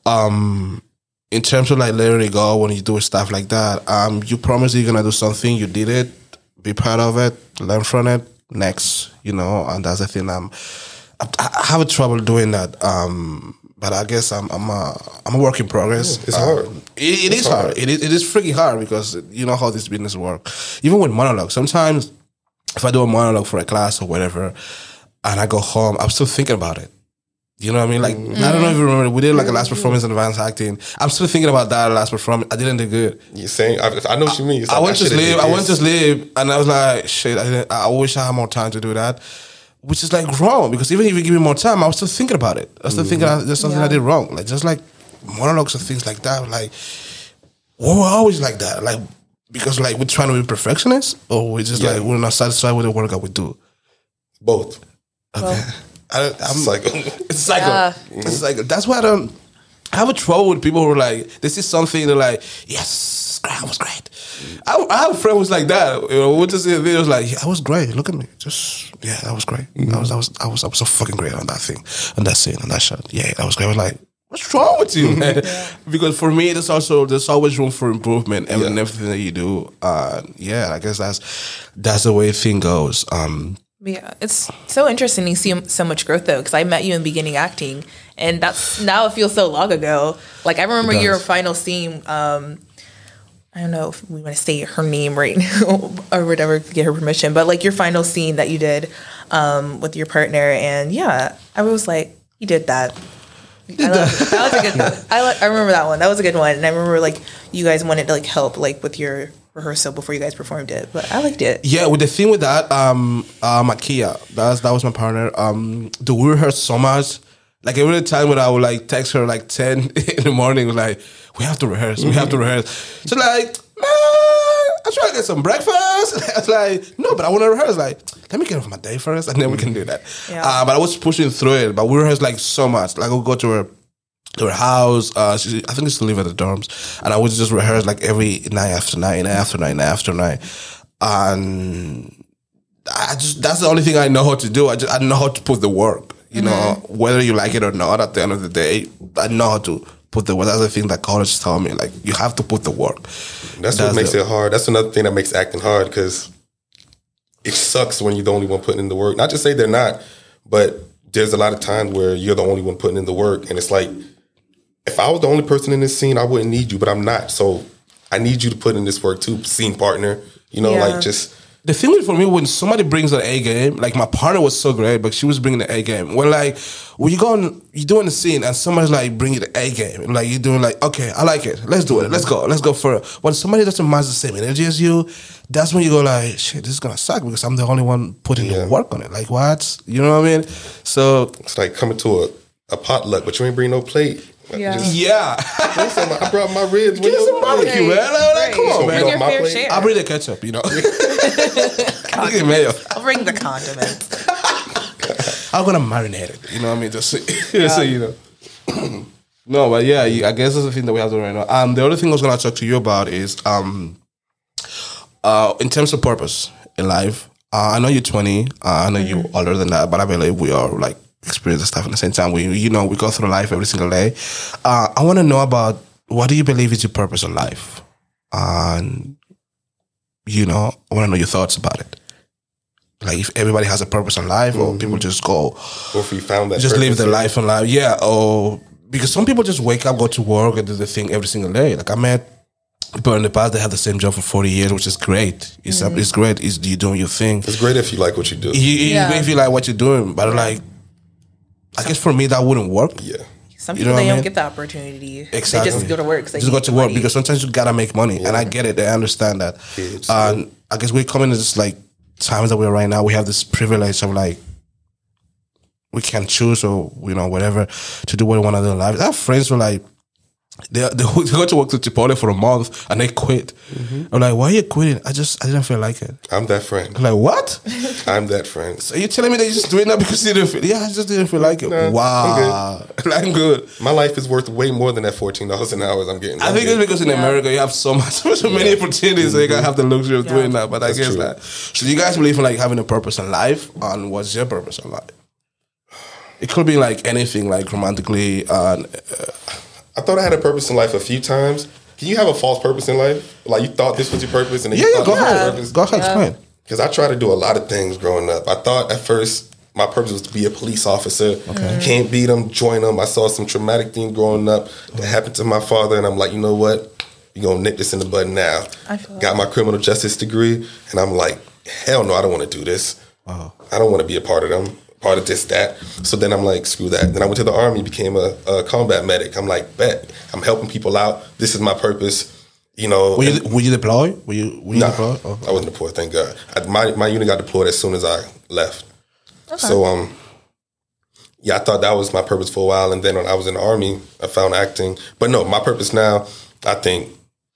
um, in terms of like letting it go when you do stuff like that, um, you promise you're gonna do something. You did it. Be proud of it. Learn from it. Next, you know. And that's the thing. I'm. I, I have trouble doing that. Um, but I guess I'm I'm a I'm a work in progress. Mm, it's Um, hard. It, it is hard. hard. It is it is freaking hard because you know how this business work. Even with monologue, sometimes if I do a monologue for a class or whatever, and I go home, I'm still thinking about it. You know what I mean? Like I don't know if you mm. remember, we did like a last mm-hmm. performance in advanced acting. I'm still thinking about that last performance. I didn't do good. you're saying I, I know what you mean. It's I like, went to sleep. I went to sleep, and I was like, "Shit! I, didn't, I wish I had more time to do that." Which is like wrong because even if you give me more time, I was still thinking about it. I was still thinking I, there's something I did wrong. Like just like monologues and things like that. Like we were always like that. Like because like we're trying to be perfectionists, or we're just Yeah. like we're not satisfied with the work that we do. both. Okay. I, I'm Cycle. It's a cycle. Yeah. It's cycle. That's why I don't. I have a trouble with people who are like, they see something, they're like, yes, that was great. I, I have a friend who's like that. You know, we just see a video, it's like, yeah, that was great. Look at me, just yeah, that was great. I was, I was, I was, I was so fucking great on that thing, on that scene, on that shot. Yeah, that was great. I was like, what's wrong with you, man? Because for me, there's also there's always room for improvement and Yeah. everything that you do. Uh, yeah, I guess that's that's the way thing goes. Um, Yeah, it's so interesting to see so much growth though, because I met you in beginning acting, and that's now it feels so long ago. Like I remember your final scene. Um, I don't know if we want to say her name right now or whatever, get her permission, but like your final scene that you did um, with your partner, and yeah, I was like, you did that. I love, that was a good. I I remember that one. That was a good one, and I remember like you guys wanted to like help like with your rehearsal before you guys performed it, but I liked it. Yeah, with the thing with that, um, uh, Makia, that's that was my partner. Um, the we rehearsed so much. Like every time when I would like text her like ten in the morning, like we have to rehearse, we have to rehearse. So like, man, I try to get some breakfast. I was like, no, but I want to rehearse. Like, let me get off my day first, and then we can do that. Yeah. Uh, but I was pushing through it. But we rehearsed like so much. Like we'll go to her to her house. Uh, she, I think she to live at the dorms, and I would just rehearse like every night after night, night after night, night after night, and I just that's the only thing I know how to do. I just I know how to put the work. You know, whether you like it or not, at the end of the day, I know how to put the work. That's the thing that college taught me. Like you have to put the work. That's what makes the- it hard. That's another thing that makes acting hard because it sucks when you're the only one putting in the work. Not to say they're not, but there's a lot of times where you're the only one putting in the work, and it's like if I was the only person in this scene, I wouldn't need you, but I'm not. So I need you to put in this work too, scene partner. You know, Yeah. like just the thing for me when somebody brings an A game, like my partner was so great, but she was bringing the A game. When like when you go on, you're doing the scene and somebody's like bringing the A game, like you're doing like okay, I like it, let's do it, let's go, let's go for it. When somebody doesn't match the same energy as you, that's when you go like shit, this is gonna suck because I'm the only one putting Yeah. the work on it. Like what, you know what I mean? So it's like coming to a, a potluck, but you ain't bring no plate. Yeah. Just, yeah, listen, I brought my ribs. give us some your plate? barbecue, man. Like, like, come on, we man. your fair share. I'll bring the ketchup, you know. Look at mayo. I'll bring the condiments. I'm gonna marinate it. You know what I mean? Just so, just so you know. no, but yeah, you- I guess that's the thing that we have to do right now. Um, the other thing I was gonna talk to you about is um, uh, in terms of purpose in life. Uh, I know you're 20. Uh, I know you're older than that, but I believe we are like experiencing stuff at the same time. We, you know, we go through life every single day. Uh, I want to know about what do you believe is your purpose in life, and you know, I want to know your thoughts about it. Like if everybody has a purpose in life, or people just go, Or if you found that, just live purpose, their life in life. Yeah, or because some people just wake up, go to work, and do the thing every single day. Like I met people in the past they have the same job for forty years, which is great. It's it's great. It's you doing your thing. It's great if you like what you do. You, you Yeah. if you like what you're doing, but like, I guess for me that wouldn't work. Yeah. Some You people know they don't mean? get the opportunity. Exactly. They just go to work. 'cause they Just go to work money. because sometimes you gotta make money, and I get it. I understand that. Kids, and I guess we're coming to this like times that we're right now. We have this privilege of like we can choose or you know whatever to do what we want to do in life. I have friends who like they they go to work to Chipotle for a month and they quit. I'm like, why are you quitting? I just I didn't feel like it. I'm that friend. I'm like, what? I'm that friend. Are you're telling me that you're just doing that because you didn't feel? Yeah, I just didn't feel like it. Nah, wow, I'm good. My life is worth way more than that fourteen dollars an hour I'm getting. I I'm think it's because in America you have so much, so many opportunities, so you can have the luxury of doing that. But I guess true. that. So you guys believe in like having a purpose in life, and what's your purpose in life? It could be like anything, like romantically. Uh, I thought I had a purpose in life a few times. Can you have a false purpose in life? Like you thought this was your purpose, and then yeah, you yeah. Go this was your ahead. purpose? Go ahead. Explain. Because I tried to do a lot of things growing up. I thought at first my purpose was to be a police officer. Okay. Mm-hmm. Can't beat them, join them. I saw some traumatic things growing up that happened to my father, and I'm like, you know what? You're gonna nip this in the bud now. I feel Got my criminal justice degree, and I'm like, hell no, I don't want to do this. Wow. I don't want to be a part of them, part of this, that. So then I'm like, screw that. Then I went to the army, became a, a combat medic. I'm like, bet. I'm helping people out. This is my purpose. You know, Were you and- were you deployed? Were you were you Nah, deployed? Oh. I wasn't deployed. Thank God. I, my my unit got deployed as soon as I left. So um, yeah, I thought that was my purpose for a while, and then when I was in the army, I found acting. But no, my purpose now, I think,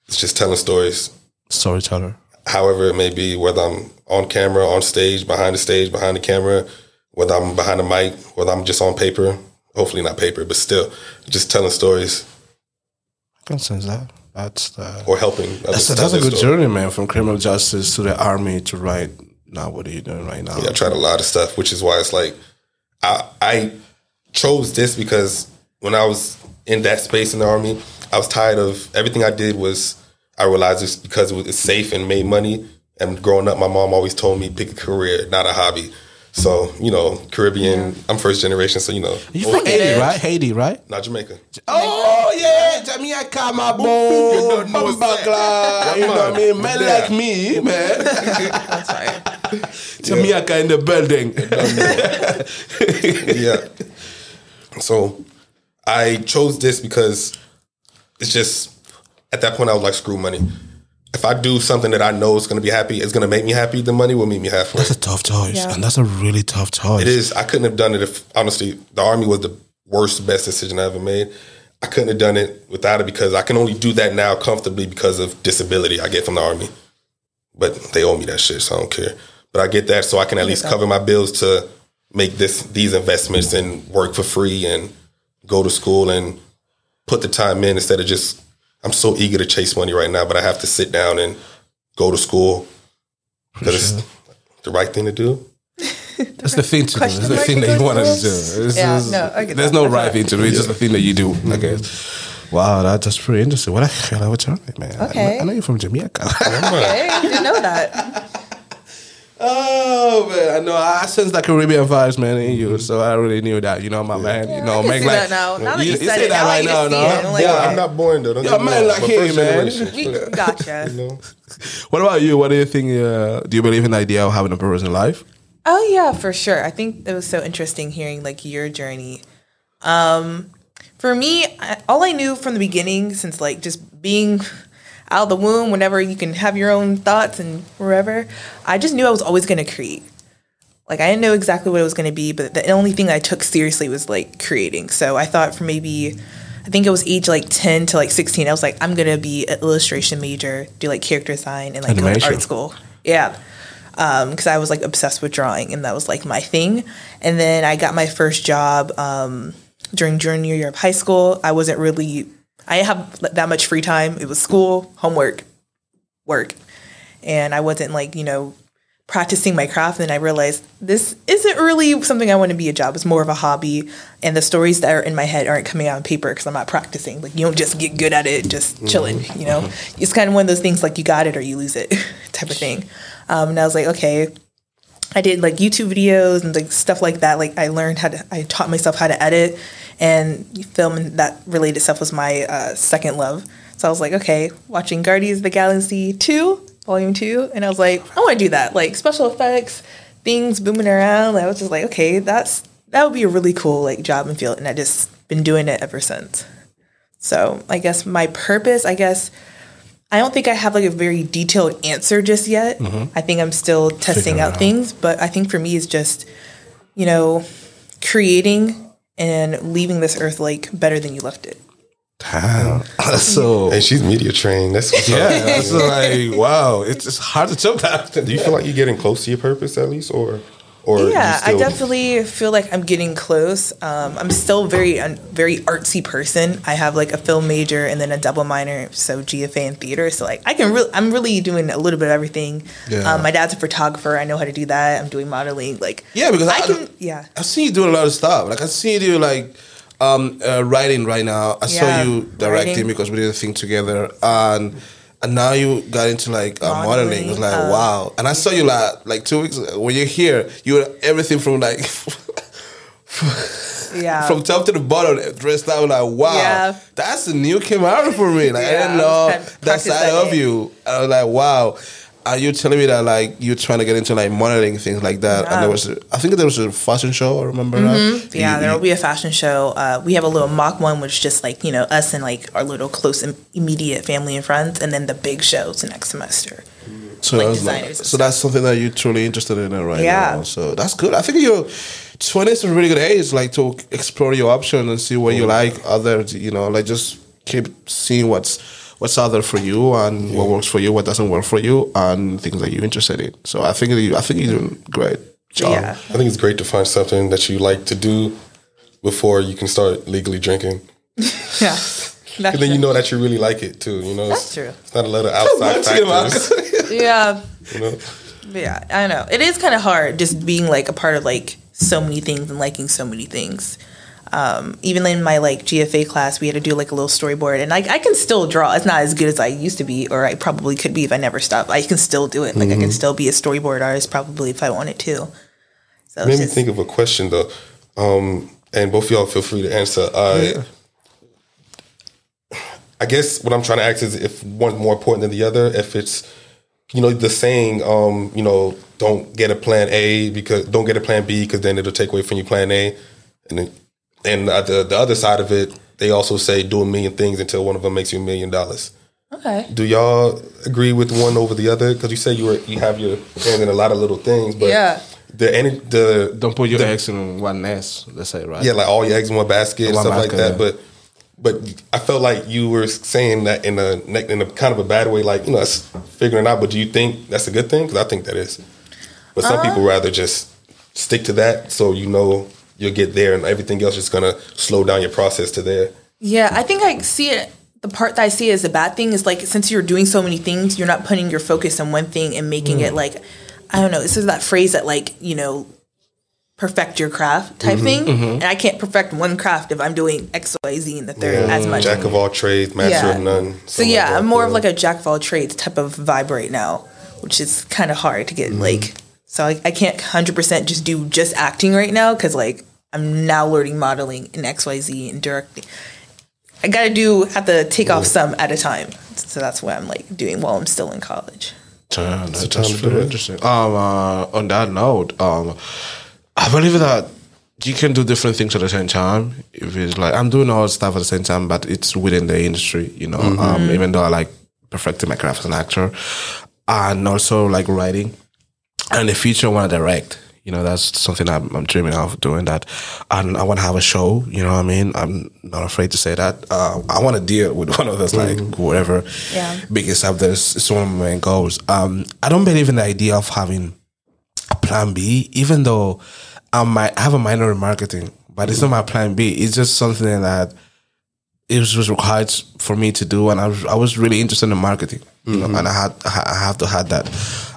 is just telling stories, Storyteller. however it may be, whether I'm on camera, on stage, behind the stage, behind the camera, whether I'm behind the mic, whether I'm just on paper. Hopefully not paper, but still, just telling stories I can sense that. That's the. or helping. That's a, that's a good journey, man. From criminal justice to the army to right now. What are you doing right now? Yeah, I tried a lot of stuff, which is why it's like I I chose this because when I was in that space in the army, I was tired of everything I did was I realized it's because it was safe and made money. And growing up, my mom always told me pick a career, not a hobby. So you know, Caribbean. I'm first generation, so you know, You from oh, Haiti, it. right? Haiti, right? not Jamaica. Oh yeah, Jamaica, my boy, Bambagla. You know what I mean? Men Yeah. like me, man. That's fine. Jamaica in the building. yeah. So I chose this because it's just at that point I was like, screw money. If I do something that I know is going to be happy, it's going to make me happy. The money will make me happy. That's a tough choice, Yeah. and that's a really tough choice. It is. I couldn't have done it if honestly the army was the worst, best decision I ever made. I couldn't have done it without it because I can only do that now comfortably because of disability I get from the army. But they owe me that shit, so I don't care. But I get that so I can at least cover my bills to make this these investments and work for free and go to school and put the time in instead of just I'm so eager to chase money right now, but I have to sit down and go to school because it's the right thing to do. That's the thing to do. It's the thing that you want to do. It's Yeah, just- no, I get there's that. no right thing to do. It's just the thing that you do. I guess. Wow, that, that's pretty interesting. What I hell, what's your name, man? I- Okay. I, know you're from Jamaica. Okay, I didn't know that. Oh man, I know. I sense that Caribbean vibes, man, in you. So I really knew that. You know, my man. You know, I can make see like that now. Now that you, you you said say it, that now I right can now, see no? it. I'm like, Yeah, Yeah. I'm not born though. Don't You're get me man wrong. like But him, first man. generation, We, gotcha. you know, What about you? What do you think? Uh, do you believe in the idea of having a purpose in life? Oh yeah, for sure. I think it was so interesting hearing like your journey. Um, for me, I, all I knew from the beginning, since like just being out of the womb, whenever you can have your own thoughts and wherever, I just knew I was always going to create. Like I didn't know exactly what it was going to be, but the only thing I took seriously was like creating. So I thought for maybe, I think it was age like ten to like sixteen. I was like, I'm gonna be an illustration major, do like character design, and like go to art school. Yeah because I was like obsessed with drawing and that was like my thing. And then I got my first job um, during junior year of high school. I wasn't really, I didn't have that much free time. It was school, homework, work. And I wasn't like, you know, practicing my craft. And I realized this isn't really something I want to be a job. It's more of a hobby. And the stories that are in my head aren't coming out on paper because I'm not practicing. Like, you don't just get good at it just chilling, you know? It's kind of one of those things like you got it or you lose it type of thing. Um, and I was like, okay, I did like YouTube videos and like stuff like that. Like I learned how to, I taught myself how to edit and film and that related stuff was my uh, second love. So I was like, okay, watching Guardians of the Galaxy 2, Volume 2. And I was like, I want to do that. Like special effects, things booming around. I was just like, okay, that's, that would be a really cool like job and field. And I just been doing it ever since. So I guess my purpose, I guess, I don't think I have like a very detailed answer just yet. I think I'm still testing out out. things, but I think for me it's just, you know, creating and leaving this earth like better than you left it. Damn. That's so. and she's media trained. That's what's up. Yeah, that's like wow. It's just hard to jump that. Do you feel like you're getting close to your purpose at least, or or Yeah, I definitely feel like I'm getting close. Um, I'm still very, un very artsy person. I have like a film major and then a double minor, so GFA and theater. So like I can really, I'm really doing a little bit of everything. Yeah. Um, my dad's a photographer. I know how to do that. I'm doing modeling. Like Yeah, because I I, can. Yeah. I've seen you doing a lot of stuff. Like I see you do like um, uh, writing right now. I saw you directing writing. because we did a thing together, and and now you got into like uh, modeling. It was like Modeling, uh, wow. And I saw you like like two weeks ago. when you're here. You were everything from like. Yeah. From top to the bottom, dressed out like wow, Yeah. that's a new camera for me. Like I didn't know of that side that of you. I was like wow. Are you telling me that like you're trying to get into like modeling things like that? And there was, a, I think there was a fashion show. I remember. Mm-hmm. Yeah, there will be a fashion show. Uh, we have a little mock one, which is just like you know us and like our little close im- immediate family and friends, and then the big shows next semester. So, like designers so that's something that you're truly interested in it right Yeah. now. So that's good. I think your 20s is a really good age, like to explore your options and see what you like. Others, you know, like just keep seeing what's what's out there for you and what works for you, what doesn't work for you, and things that you're interested in. So I think you, I think you're doing great. job. Yeah. I think it's great to find something that you like to do before you can start legally drinking. Yeah. That's And then you know that you really like it too. You know, That's it's, true. It's not a lot of outside factors. Yeah. you know, Yeah, I know. It is kind of hard just being like a part of like so many things and liking so many things. Um, even in my like GFA class, we had to do like a little storyboard, and like I can still draw. It's not as good as I used to be, or I probably could be if I never stopped. I can still do it. Like I can still be a storyboard artist probably if I wanted to. So made it's me think of a question though, um, and both of y'all feel free to answer. Uh, I guess what I'm trying to ask is if one's more important than the other. If it's you know the saying, um, you know, don't get a plan A because don't get a plan B because then it'll take away from your plan A, and then and uh, the the other side of it, they also say do a million things until one of them makes you a million dollars. okay. Do y'all agree with one over the other? Because you say you were you have your hand in a lot of little things, but Yeah. the any the Don't put your eggs in one nest. Let's say right. yeah, like all your eggs in one basket and One stuff like that. yeah. But but I felt like you were saying that in a ne- in a kind of a bad way, like you know, that's figuring out. But do you think that's a good thing? Because I think that is. But some Uh. people rather just stick to that, so you know you'll get there, and everything else is gonna slow down your process to there. Yeah, I think I see it. The part that I see as a bad thing is like since you're doing so many things, you're not putting your focus on one thing and making it mm. like I don't know. This is that phrase that like you know, perfect your craft type mm-hmm, thing. Mm-hmm. And I can't perfect one craft if I'm doing X, Y, Z in the third as much. Jack of all trades, master Yeah. of none. So yeah, I'm more of like a jack of all trades type of vibe right now, which is kind of hard to get mm-hmm. like. So I, I can't hundred percent just do just acting right now because like I'm now learning modeling in X Y Z and directing. I got to do have to take off some at a time. So that's what I'm like doing while I'm still in college. Yeah, that's, that's to do interesting. Um, uh, on that note, um, I believe that you can do different things at the same time. If it's like I'm doing all stuff at the same time, but it's within the industry, you know. Um, even though I like perfecting my craft as an actor, and also like writing, and the future I want to direct. You know, that's something I'm, I'm dreaming of doing that, and I want to have a show. You know what I mean? I'm not afraid to say that. Uh, I want to deal with one of those, like whatever Yeah. biggest stuff. That's it's one of my main goals. Um, I don't believe in the idea of having a plan B, even though I might have a minor in marketing, but it's not my plan B. It's just something that it was required for me to do, and I was I was really interested in marketing, you know, and I had I have to have that.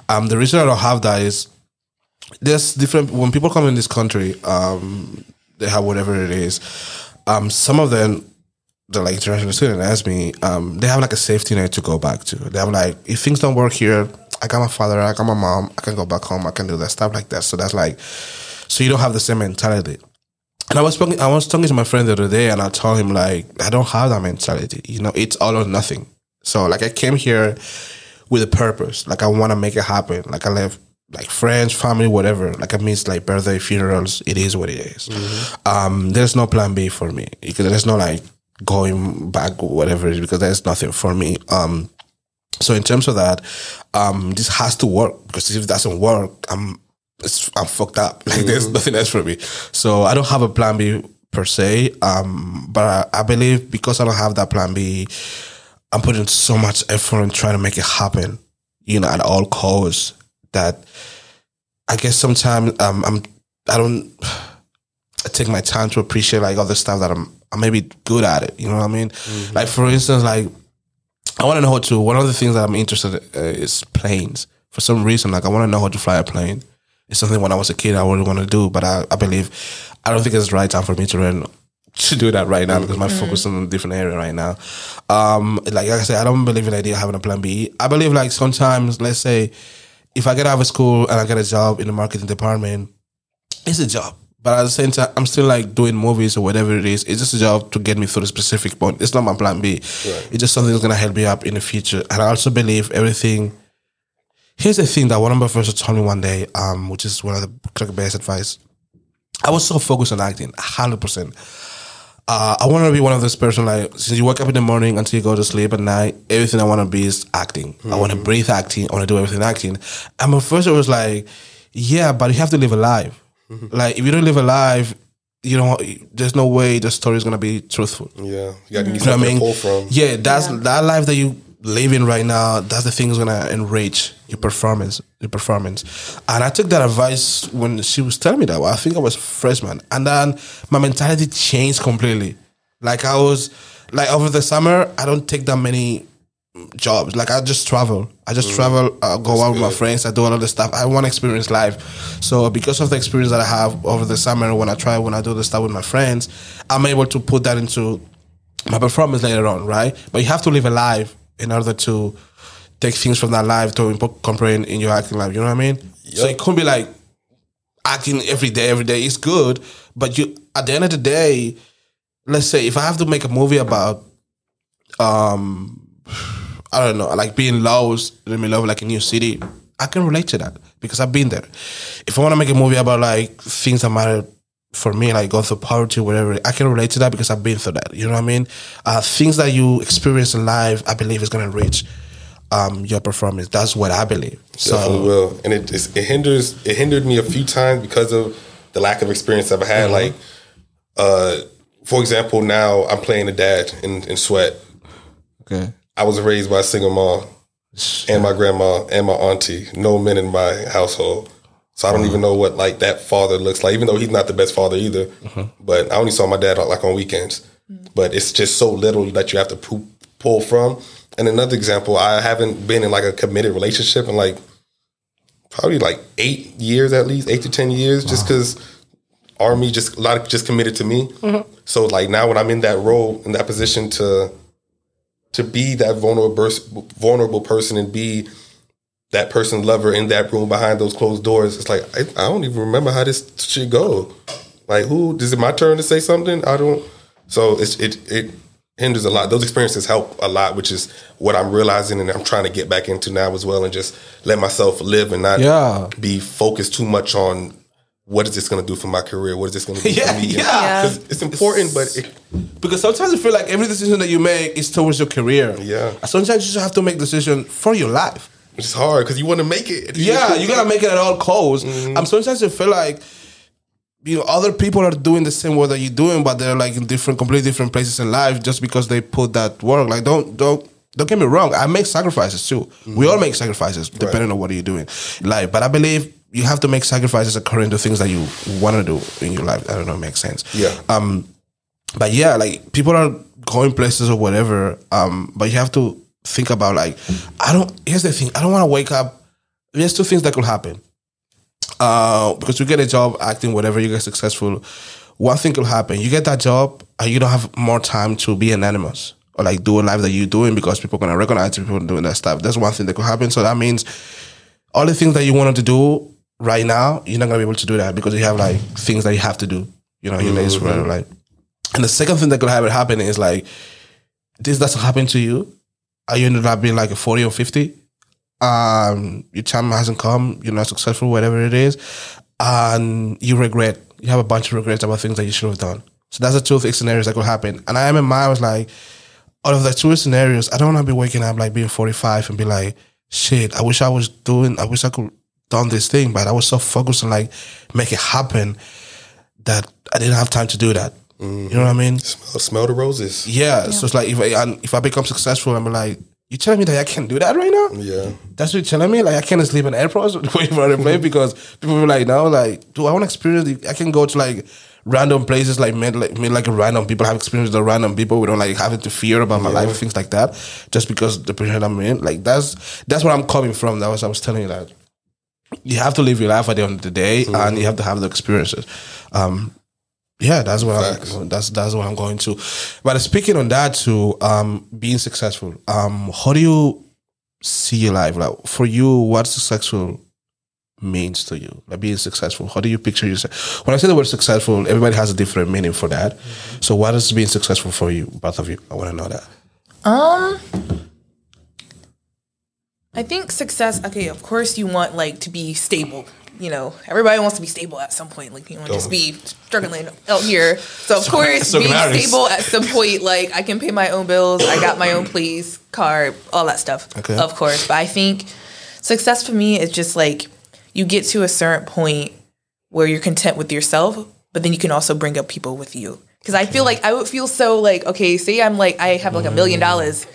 Um, the reason I don't have that is there's different when people come in this country, um, they have whatever it is. Um, some of them the like international student ask me, um, they have like a safety net to go back to. They have like, if things don't work here, I got my father, I got my mom, I can go back home, I can do that stuff like that. So that's like, so you don't have the same mentality. And I was talking, I was talking to my friend the other day, and I told him like, I don't have that mentality. You know, it's all or nothing. So like, I came here with a purpose. Like, I want to make it happen. Like, I left like friends, family, whatever. Like, I miss like birthday, funerals. It is what it is. Um, there's no plan B for me because there's no like going back or whatever it is because there's nothing for me. Um, so in terms of that, um, this has to work because if it doesn't work, I'm it's, I'm fucked up. Like there's nothing else for me. So I don't have a plan B per se. Um, but I, I believe because I don't have that plan B, I'm putting so much effort in trying to make it happen. You know, at all costs. That I guess sometimes um, I'm I don't I take my time to appreciate like other stuff that I'm I'm maybe good at it. You know what I mean? Like for instance, like I want to know how to. One of the things that I'm interested in uh, is planes. For some reason, like I want to know how to fly a plane. It's something when I was a kid I really want to do, but I, I believe I don't think it's the right time for me to learn to do that right now because my focus is on a different area right now. Um, like, like I said, I don't believe in the idea of having a plan B. I believe like sometimes, let's say, if I get out of school and I get a job in the marketing department, it's a job. But at the same time, I'm still like doing movies or whatever it is. It's just a job to get me through a specific point. It's not my plan B. It's just something that's gonna help me up in the future. And I also believe everything. Here's the thing that one of my friends told me one day, um, which is one of the best advice. I was so focused on acting, hundred percent. Uh, I want to be one of those person like since you wake up in the morning until you go to sleep at night. Everything I want to be is acting. I want to mm-hmm. breathe acting. I want to do everything acting. And my first it was like, yeah, but you have to live a life. Mm-hmm. Like if you don't live a life, you know, there's no way the story is gonna be truthful. Yeah, you got mm-hmm. to You know what I mean? to pull from. Yeah, that's that life that you living right now, that's the thing that's gonna enrich your performance, your performance. And I took that advice when she was telling me that. Well, I think I was freshman, and then my mentality changed completely. Like I was, like over the summer, I don't take that many jobs. Like I just travel. I just Mm. travel, uh, go out with my friends. I do a lot of stuff. I want to experience life. So because of the experience that I have over the summer, when I try, when I do the stuff with my friends, I'm able to put that into my performance later on, right? But you have to live a life in order to take things from that life to incorporate in your acting life. You know what I mean? So it could be like acting every day, every day is good, but you at the end of the day, let's say if I have to make a movie about um I don't know, like being lost in the middle of like a new city, I can relate to that because I've been there. If I want to make a movie about like things that matter for me, like going through poverty, whatever, I can relate to that because I've been through that. You know what I mean? Uh, things that you experience in life, I believe, is going to reach um, your performance. That's what I believe. Definitely So will, and it it hinders it hindered me a few times because of the lack of experience I've had. Like, uh, for example, now I'm playing a dad in, in Sweat. okay, I was raised by a single mom and my grandma and my auntie. No men in my household, so I don't even know what like that father looks like. Even though he's not the best father either, uh-huh. but I only saw my dad like on weekends. Mm-hmm. But it's just so little that you have to pu- pull from. And another example, I haven't been in like a committed relationship in like probably like eight years at least, eight to ten years, just because army just a lot of just committed to me. Mm-hmm. So like now when I'm in that role in that position to to be that vulnerable vulnerable person and be that person's lover in that room behind those closed doors, it's like I, I don't even remember how this shit go. Like who is it my turn to say something? I don't. So it's it it hinders a lot. Those experiences help a lot, which is what I'm realizing and I'm trying to get back into now as well, and just let myself live and not Yeah. be focused too much on what is this going to do for my career? What is this going to do Yeah, for me? yeah. Yeah. it's important, but it, because sometimes I feel like every decision that you make is towards your career. Yeah. Sometimes you just have to make decision for your life. It's hard because you want to make it. Yeah, you gotta make it at all costs. Um, sometimes I feel like you know other people are doing the same work that you're doing, but they're like in different, completely different places in life just because they put that work. Like don't don't. Don't get me wrong. I make sacrifices too. We all make sacrifices depending on what you're doing in life. But I believe you have to make sacrifices according to things that you want to do in your life. I don't know, it makes sense. Yeah. Um, but yeah, like people are going places or whatever. Um, but you have to think about like, I don't. Here's the thing. I don't want to wake up. There's two things that could happen. Uh, because you get a job acting, whatever, you get successful. One thing could happen. You get that job, and you don't have more time to be anonymous or like do a life that you're doing because people are gonna recognize people doing that stuff. That's one thing that could happen. So that means all the things that you wanted to do right now, you're not gonna be able to do that because you have like things that you have to do. You know, your days whatever. Like, and the second thing that could have it happen is like this doesn't happen to you. You ended up being like a forty or fifty? Um, your time hasn't come. You're not successful, whatever it is, and you regret. You have a bunch of regrets about things that you should have done. So that's the two scenarios that could happen. And I am in mind was like, out of the two scenarios, I don't want to be waking up like being 45 and be like, shit, I wish I was doing, I wish I could done this thing, but I was so focused on like make it happen that I didn't have time to do that. Mm-hmm. You know what I mean? smell, smell the roses. Yeah. So it's like if I if I become successful, I'm like, you telling me that I can't do that right now? Yeah. That's what you're telling me. Like I can't sleep in airports waiting for a plane mm-hmm. because people be like, no, like, do I want to experience? it? I can go to like random places, like meet like meet like random people, have experience with the random people. We don't like having to fear about my life, things like that, just because the position I'm in. Like that's that's where I'm coming from. That was I was telling you that you have to live your life at the end of the day, mm-hmm. and you have to have the experiences. Um, yeah, that's what I'm, that's that's what I'm going to. But speaking on that too, um, being successful. Um, how do you see your life? Like for you, what successful means to you? Like being successful. How do you picture yourself? When I say the word successful, everybody has a different meaning for that. So, what is being successful for you, both of you? I want to know that. Um, I think success. Okay, of course you want like to be stable. You know, everybody wants to be stable at some point. Like you want to just be struggling out here. So of course, being stable at some point, like I can pay my own bills. I got my own police car, all that stuff. Okay. Of course, but I think success for me is just like you get to a certain point where you're content with yourself, but then you can also bring up people with you. Because I feel like I would feel so like okay, say I'm like I have like a million dollars,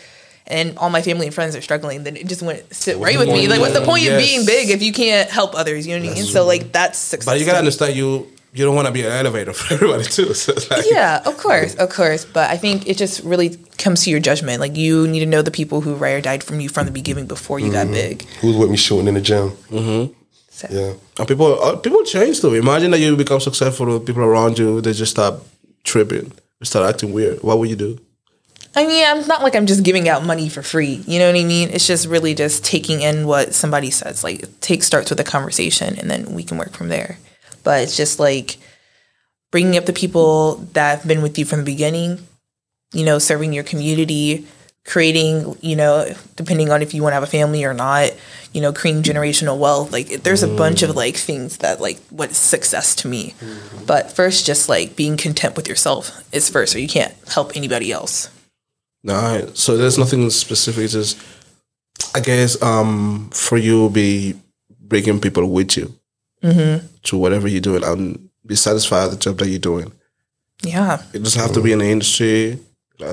and all my family and friends are struggling, then it just wouldn't sit right with me. Like, what's the point Yes. of being big if you can't help others? You know what I mean? So like that's success. But you gotta understand you you don't want to be an elevator for everybody too. So it's like, Yeah, of course, of course. But I think it just really comes to your judgment. Like you need to know the people who rare died from you from the beginning before you got big. Who's with me shooting in the gym? So, Yeah. And people uh, people change though. Imagine that you become successful, the people around you they just stop tripping, start acting weird. What would you do? I mean, I'm not like I'm just giving out money for free. You know what I mean? It's just really just taking in what somebody says. Like, take starts with a conversation, and then we can work from there. But it's just like bringing up the people that have been with you from the beginning. You know, serving your community, creating. You know, depending on if you want to have a family or not. You know, creating generational wealth. Like, there's a bunch of like things that like what is success to me. Mm-hmm. But first, just like being content with yourself is first, or you can't help anybody else. No, so there's nothing specific. Just I guess um for you be bringing people with you to whatever you're doing and be satisfied with the job that you're doing. Yeah. It doesn't have to be in the industry.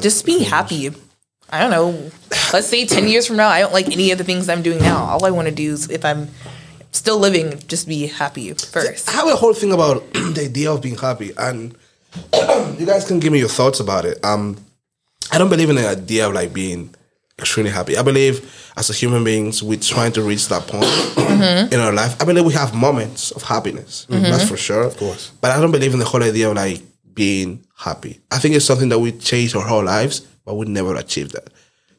just be happy. I don't know. Let's say 10 years from now, I don't like any of the things I'm doing now. All I want to do is, if I'm still living, just be happy first. I have a whole thing about the idea of being happy, and you guys can give me your thoughts about it. Um, I don't believe in the idea of like being extremely happy. I believe as a human beings, we're trying to reach that point mm-hmm. in our life. I believe we have moments of happiness. Mm-hmm. That's for sure, of course. But I don't believe in the whole idea of like being happy. I think it's something that we chase our whole lives, but we never achieve that.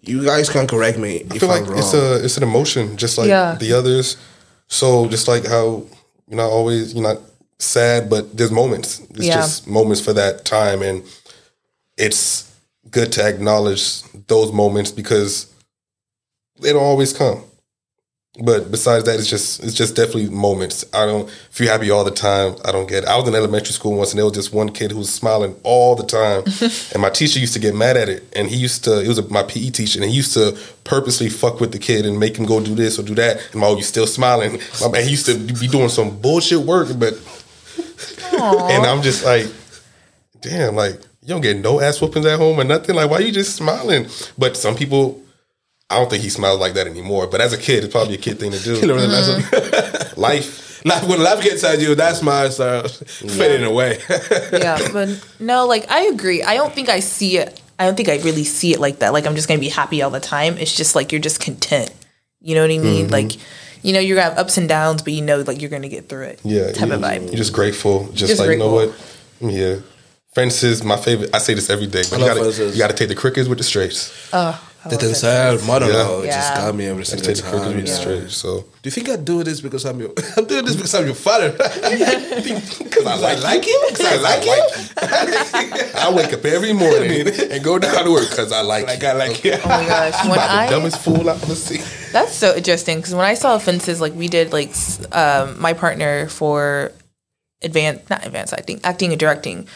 You guys can correct me if I feel I'm like wrong. it's a it's an emotion, just like Yeah. the others. So just like how you're not always you're not sad, but there's moments. It's Yeah. just moments for that time, and it's good to acknowledge those moments because they don't always come. But besides that, it's just it's just definitely moments. I don't if you're happy all the time. I don't get. It. I was in elementary school once, and there was just one kid who was smiling all the time, and my teacher used to get mad at it. And he used to. It was a, my PE teacher, and he used to purposely fuck with the kid and make him go do this or do that. And my, oh, you still smiling? My man, he used to be doing some bullshit work, but. and I'm just like, damn, like you don't get no ass whoopings at home or nothing. Like, why you just smiling? But some people, I don't think he smiles like that anymore. But as a kid, it's probably a kid thing to do. Learn the lesson. Life, Life, when life gets at you, that's my start fading away. yeah, but no, like I agree. I don't think I see it. I don't think I really see it like that. Like I'm just gonna be happy all the time. It's just like you're just content. You know what I mean? Mm-hmm. Like, you know, you're gonna have ups and downs, but you know, like you're gonna get through it. yeah, type you, of vibe. You're just grateful. Just, Just like you know what? I'm here. Fences, my favorite. I say this every day, but you gotta you gotta take the crickets with the straights. Oh, The love that. Denzel monologue Yeah. just got me every You single gotta take the crickets time. with the yeah. straights. So Do you think I do this because I'm your? I'm doing this because I'm your father. Because I like, like you. Because I like you. I wake up every morning and go down to work because I like. Like you. I like you. Oh my gosh, when About the I dumbest fool I've ever seen. That's so interesting because when I saw offenses, like we did, like um, my partner for advanced, not advanced, I think acting and directing,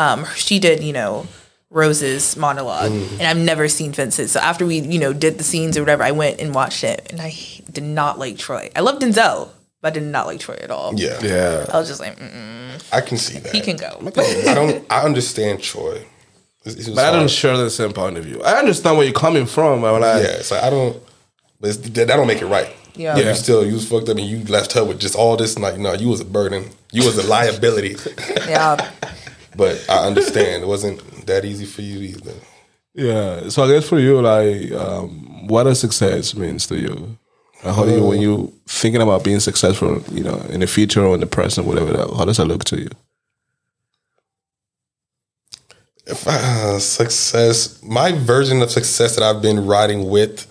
um, she did, you know, Rose's monologue, and I've never seen Fences. So after we, you know, did the scenes or whatever, I went and watched it, and I did not like Troy. I love Denzel, but I did not like Troy at all. Yeah, Yeah. I was just like, Mm-mm, I can see that. he can go. I don't. I understand Troy. It's- it's But I don't share the same point of view. I understand where you're coming from. but like, Yeah, it's like I don't. But it's, that, that don't make it right. Yeah. Yeah. You still you was fucked up and you left her with just all this. Like no, you was a burden. You was a liability. yeah, but I understand it wasn't that easy for you either. Yeah. So I guess for you, like, um, what does success means to you? And How do you, when you thinking about being successful, you know, in the future or in the present, whatever, that, how does that look to you? If uh, success, my version of success that I've been riding with,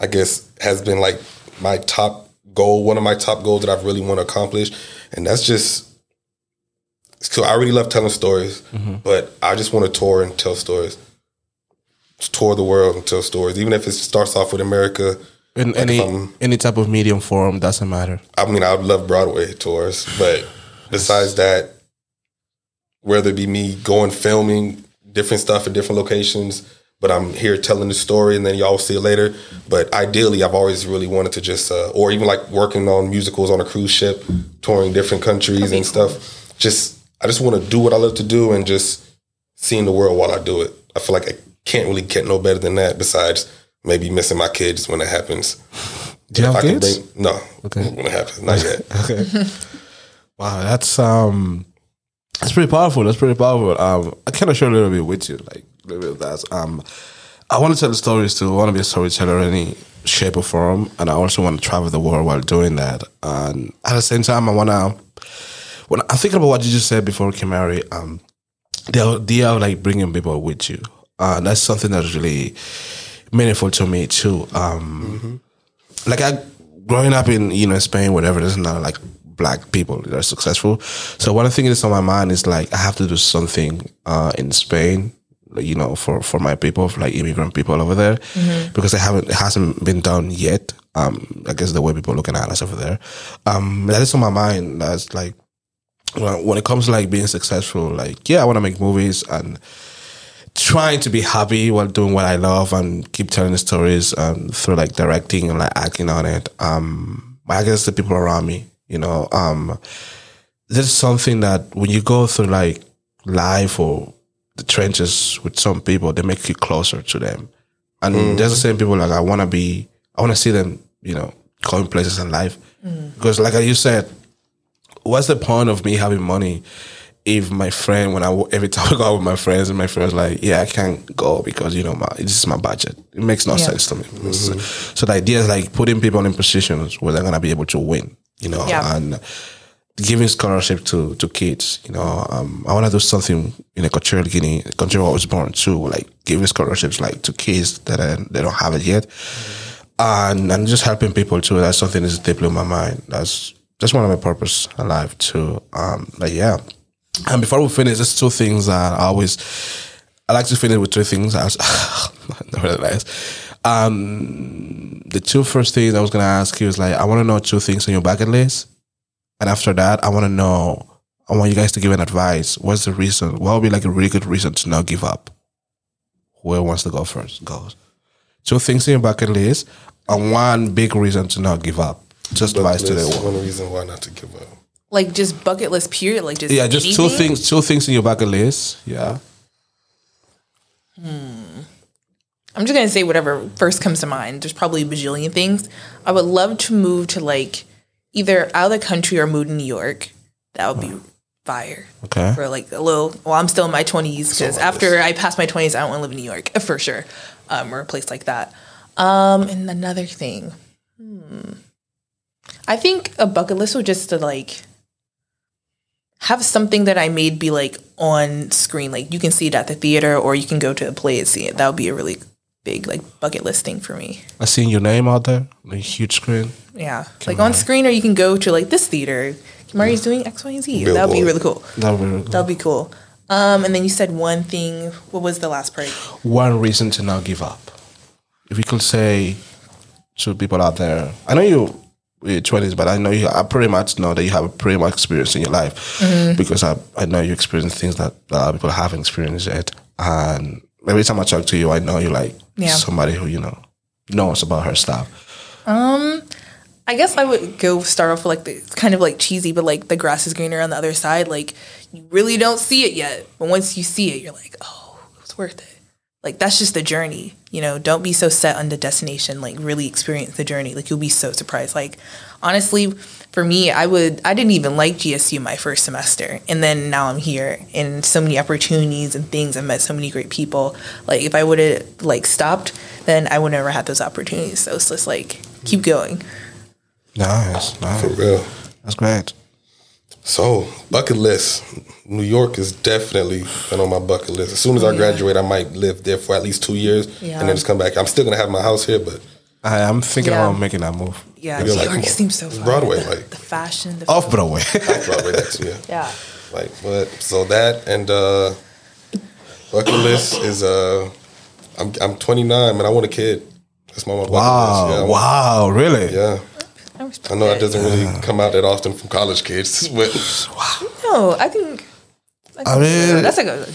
I guess, has been like my top goal. One of my top goals that I've really want to accomplish, and that's just. So I really love telling stories, but I just want to tour and tell stories. Just tour the world and tell stories, even if it starts off with America. In Like any any type of medium form doesn't matter. I mean, I would love Broadway tours, but besides that, whether it be me going filming different stuff in different locations, but I'm here telling the story, and then y'all see it later. But ideally, I've always really wanted to just, uh, or even like working on musicals on a cruise ship, touring different countries and stuff. Just, I just want to do what I love to do, and just seeing the world while I do it. I feel like I can't really get no better than that. Besides maybe missing my kids when it happens. Do you If have I kids? bring- no. Okay. When it happens, not yet. Okay. wow, that's um, that's pretty powerful. That's pretty powerful. Um, I kind of share a little bit with you, like a little bit of that. Um, I want to tell the stories too. I want to be a storyteller in any shape or form, and I also want to travel the world while doing that. And at the same time, I want to. When I'm thinking about what you just said before, Keymari, um, the idea of like bringing people with you, uh, that's something that's really meaningful to me too. Um, like I growing up in you know Spain, whatever, there's not like black people that are successful. So one thing that's on my mind is like I have to do something uh, in Spain, you know, for for my people, for like immigrant people over there, because it haven't it hasn't been done yet. Um, I guess the way people are looking at us over there, um, that is on my mind. That's like when when it comes to like being successful, like yeah, I want to make movies and trying to be happy while doing what I love and keep telling the stories um, through like directing and like acting on it. Um, I guess the people around me, you know, um, this is something that when you go through like life or the trenches with some people, they make you closer to them. And there's the same people like I want to be, I want to see them, you know, going places in life. Because like you said, what's the point of me having money if my friend when I every time I go out with my friends and my friends like yeah I can't go because you know my this is my budget it makes no Yeah. sense to me so, so the idea is like putting people in positions where they're gonna be able to win you know Yeah. and giving scholarship to to kids you know um, I want to do something in Equatorial Guinea country where I was born too like giving scholarships like to kids that uh, they don't have it yet and and just helping people too. That's something that's deeply in my mind. That's just one of my purpose alive too. Um, but yeah. And before we finish, there's two things that I always I like to finish with three things. As nevertheless, um, the two first things I was gonna ask you is like I want to know two things on your bucket list, and after that, I want to know. I want you guys to give an advice. What's the reason? What would be like a really good reason to not give up? Whoever wants to go first goes two things in your bucket list and one big reason to not give up. Just advice to the world. one reason why not to give up. Like just bucket list period. Like just Yeah, just two things. Two things in your bucket list. Yeah. I'm just gonna say whatever first comes to mind. There's probably a bajillion things. I would love to move to like either out of the country or move to New York. That would be fire. Okay. For like a little. Well, I'm still in my 20s because after I pass my 20s, I don't want to live in New York for sure, um, or a place like that. Um, and another thing, hmm. I think a bucket list would just to like have something that I made be like on screen. Like you can see it at the theater or you can go to a play and see it. That would be a really big like bucket list thing for me. I seen your name out there, on a huge screen. Yeah. Like on screen or you can go to like this theater. Mari's doing X, Y, and Z. That would be really cool. That would be really That would be cool. Um, and then you said one thing. What was the last part? one reason to not give up. If you could say to people out there, I know you your twenties, but I know you. I pretty much know that you have a pretty much experience in your life because I I know you experience things that of people haven't experienced yet. And every time I talk to you, I know you're like Yeah. somebody who you know knows about her stuff. Um, I guess I would go start off with like the it's kind of like cheesy, but like the grass is greener on the other side. Like you really don't see it yet, but once you see it, you're like, oh, it was worth it. Like that's just the journey, you know. Don't be so set on the destination. Like really experience the journey. Like you'll be so surprised. Like honestly, for me, I would I didn't even like GSU my first semester, and then now I'm here and so many opportunities and things. I've met so many great people. Like if I would have like stopped, then I would never had those opportunities. So it's just like keep going. Nice, For real. That's great. So, bucket list. New York is definitely been on my bucket list. As soon as I graduate, I might live there for at least two years Yeah. and then just come back. I'm still gonna have my house here, but I am thinking Yeah. about making that move. Yeah, You're New York come on. seems so It's fun. Broadway, the, like- the fashion, the Off Broadway. Off Broadway that's yeah. Yeah, Like, but so that and uh bucket list is uh I'm I'm 29, man. I want a kid. That's my, my bucket wow, list. Yeah, I want- wow, really? Yeah. I, I know that that. doesn't really come out that often from college kids, but No, I think. I mean- that's like a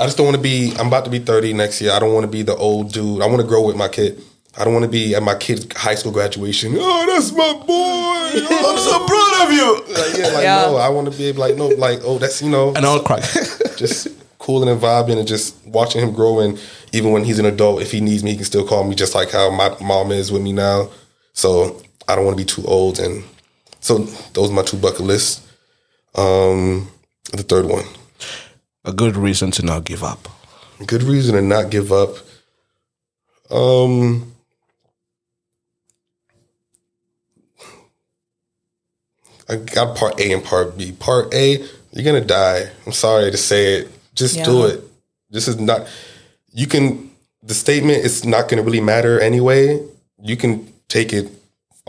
I just don't want to be. I'm about to be 30 next year. I don't want to be the old dude. I want to grow with my kid. I don't want to be at my kid's high school graduation. Oh, that's my boy. Oh, I'm so proud of you. Like, yeah, like Yeah. no. I want to be able like no, like oh, that's you know, And I'll cry. just cooling and vibing and just watching him grow and even when he's an adult, if he needs me, he can still call me, just like how my mom is with me now. So I don't want to be too old, and so those are my two bucket lists. Um, the third one, A good reason to not give up. good reason to not give up. Um, I got part A and part B. Part A, you're gonna die. I'm sorry to say it. Just do it. This is not. You can. The statement is not gonna really matter anyway. You can take it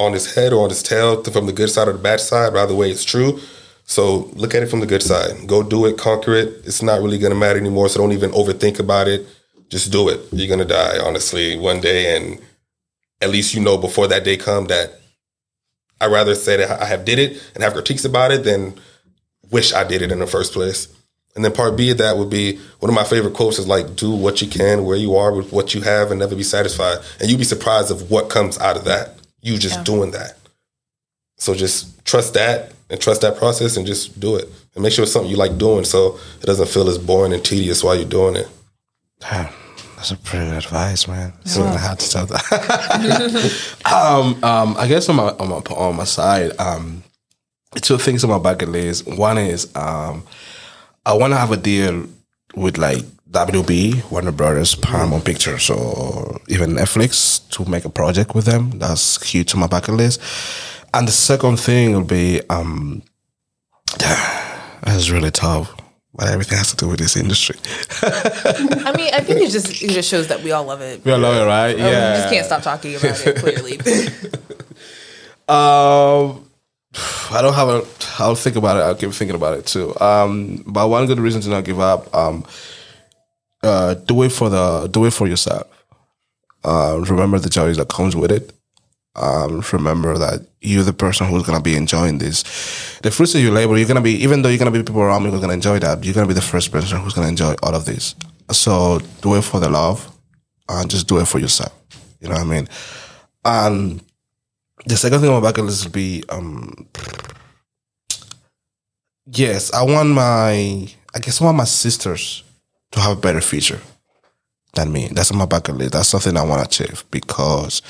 on his head or on his tail from the good side or the bad side. By the way, it's true. So look at it from the good side. Go do it, conquer it. It's not really gonna matter anymore. So don't even overthink about it. Just do it. You're gonna die, honestly, one day, and at least you know before that day come that I rather say that I have did it and have critiques about it than wish I did it in the first place. And then part B of that would be one of my favorite quotes is like, do what you can where you are with what you have and never be satisfied. And you'd be surprised of what comes out of that. You just Yeah. doing that. So just trust that and trust that process and just do it. And make sure it's something you like doing so it doesn't feel as boring and tedious while you're doing it. Damn, that's a pretty good advice, man. So I had to tell that. um, um, I guess on my on my on my side, um, two things on my bucket list. One is um, I want to have a deal with like WB, Warner Brothers, Paramount Pictures, or even Netflix to make a project with them. That's huge on my bucket list. And the second thing will be um, that's really tough. But everything has to do with this industry. I mean, I think it just it just shows that we all love it. We all love it, right? Um, We just can't stop talking about it. Clearly, Um, I don't have a. I'll think about it. I'll keep thinking about it too. Um, but one good reason to not give up. Um, uh, do it for the. Do it for yourself. Uh, remember the joy that comes with it. Um, remember that you're the person who's gonna be enjoying this. The fruits of your labor, you're gonna be. Even though you're gonna be people around me who's gonna enjoy that, you're gonna be the first person who's gonna enjoy all of this. So do it for the love, and just do it for yourself. You know what I mean? And the second thing on my bucket list would be um yes, I want my I guess I want my sisters to have a better future than me. That's on my bucket list. That's something I want to achieve because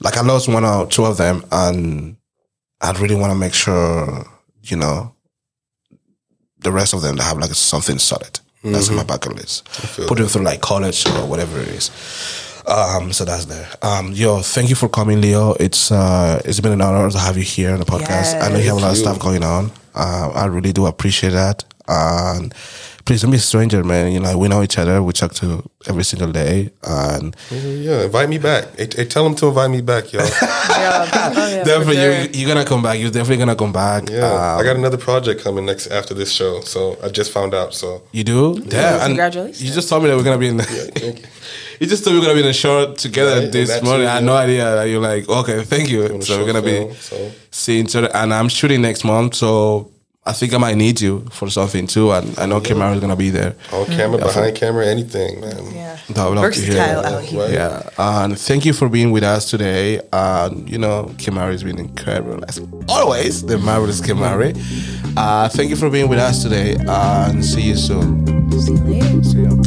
like I lost one or two of them and I really want to make sure, you know, the rest of them that have like something solid. That's on my bucket list. Put them through like college or whatever it is. Um, so that's there. Um, yo, thank you for coming, Leo. It's uh, it's been an honor to have you here on the podcast. I know you have a lot of stuff going on. Uh, I really do appreciate that. And please don't be a stranger, man. You know, we know each other. We talk to every single day, and Yeah, invite me back. Hey, hey, tell them to invite me back, y'all. yeah, oh, yeah, definitely sure. you, you're gonna come back. You're definitely gonna come back. Yeah, Um, I got another project coming next after this show, so I just found out. So you do? Yeah. and Congratulations. You just told me that we're gonna be in. The, thank you. you just told me we're gonna be in a show together Right, this that too, morning. I had yeah. no idea that you're like, okay, thank you. So we're gonna be so. seeing each other, and I'm shooting next month, so I think I might need you for something too. And I know Keymari is gonna be there. Oh, camera, behind camera, anything, man. Yeah. I would love to hear Versatile that. out here. Right. Yeah, and thank you for being with us today. And you know, Keymari has been incredible as always. The marvelous Keymari. Uh, thank you for being with us today, and see you soon. See you later. See you.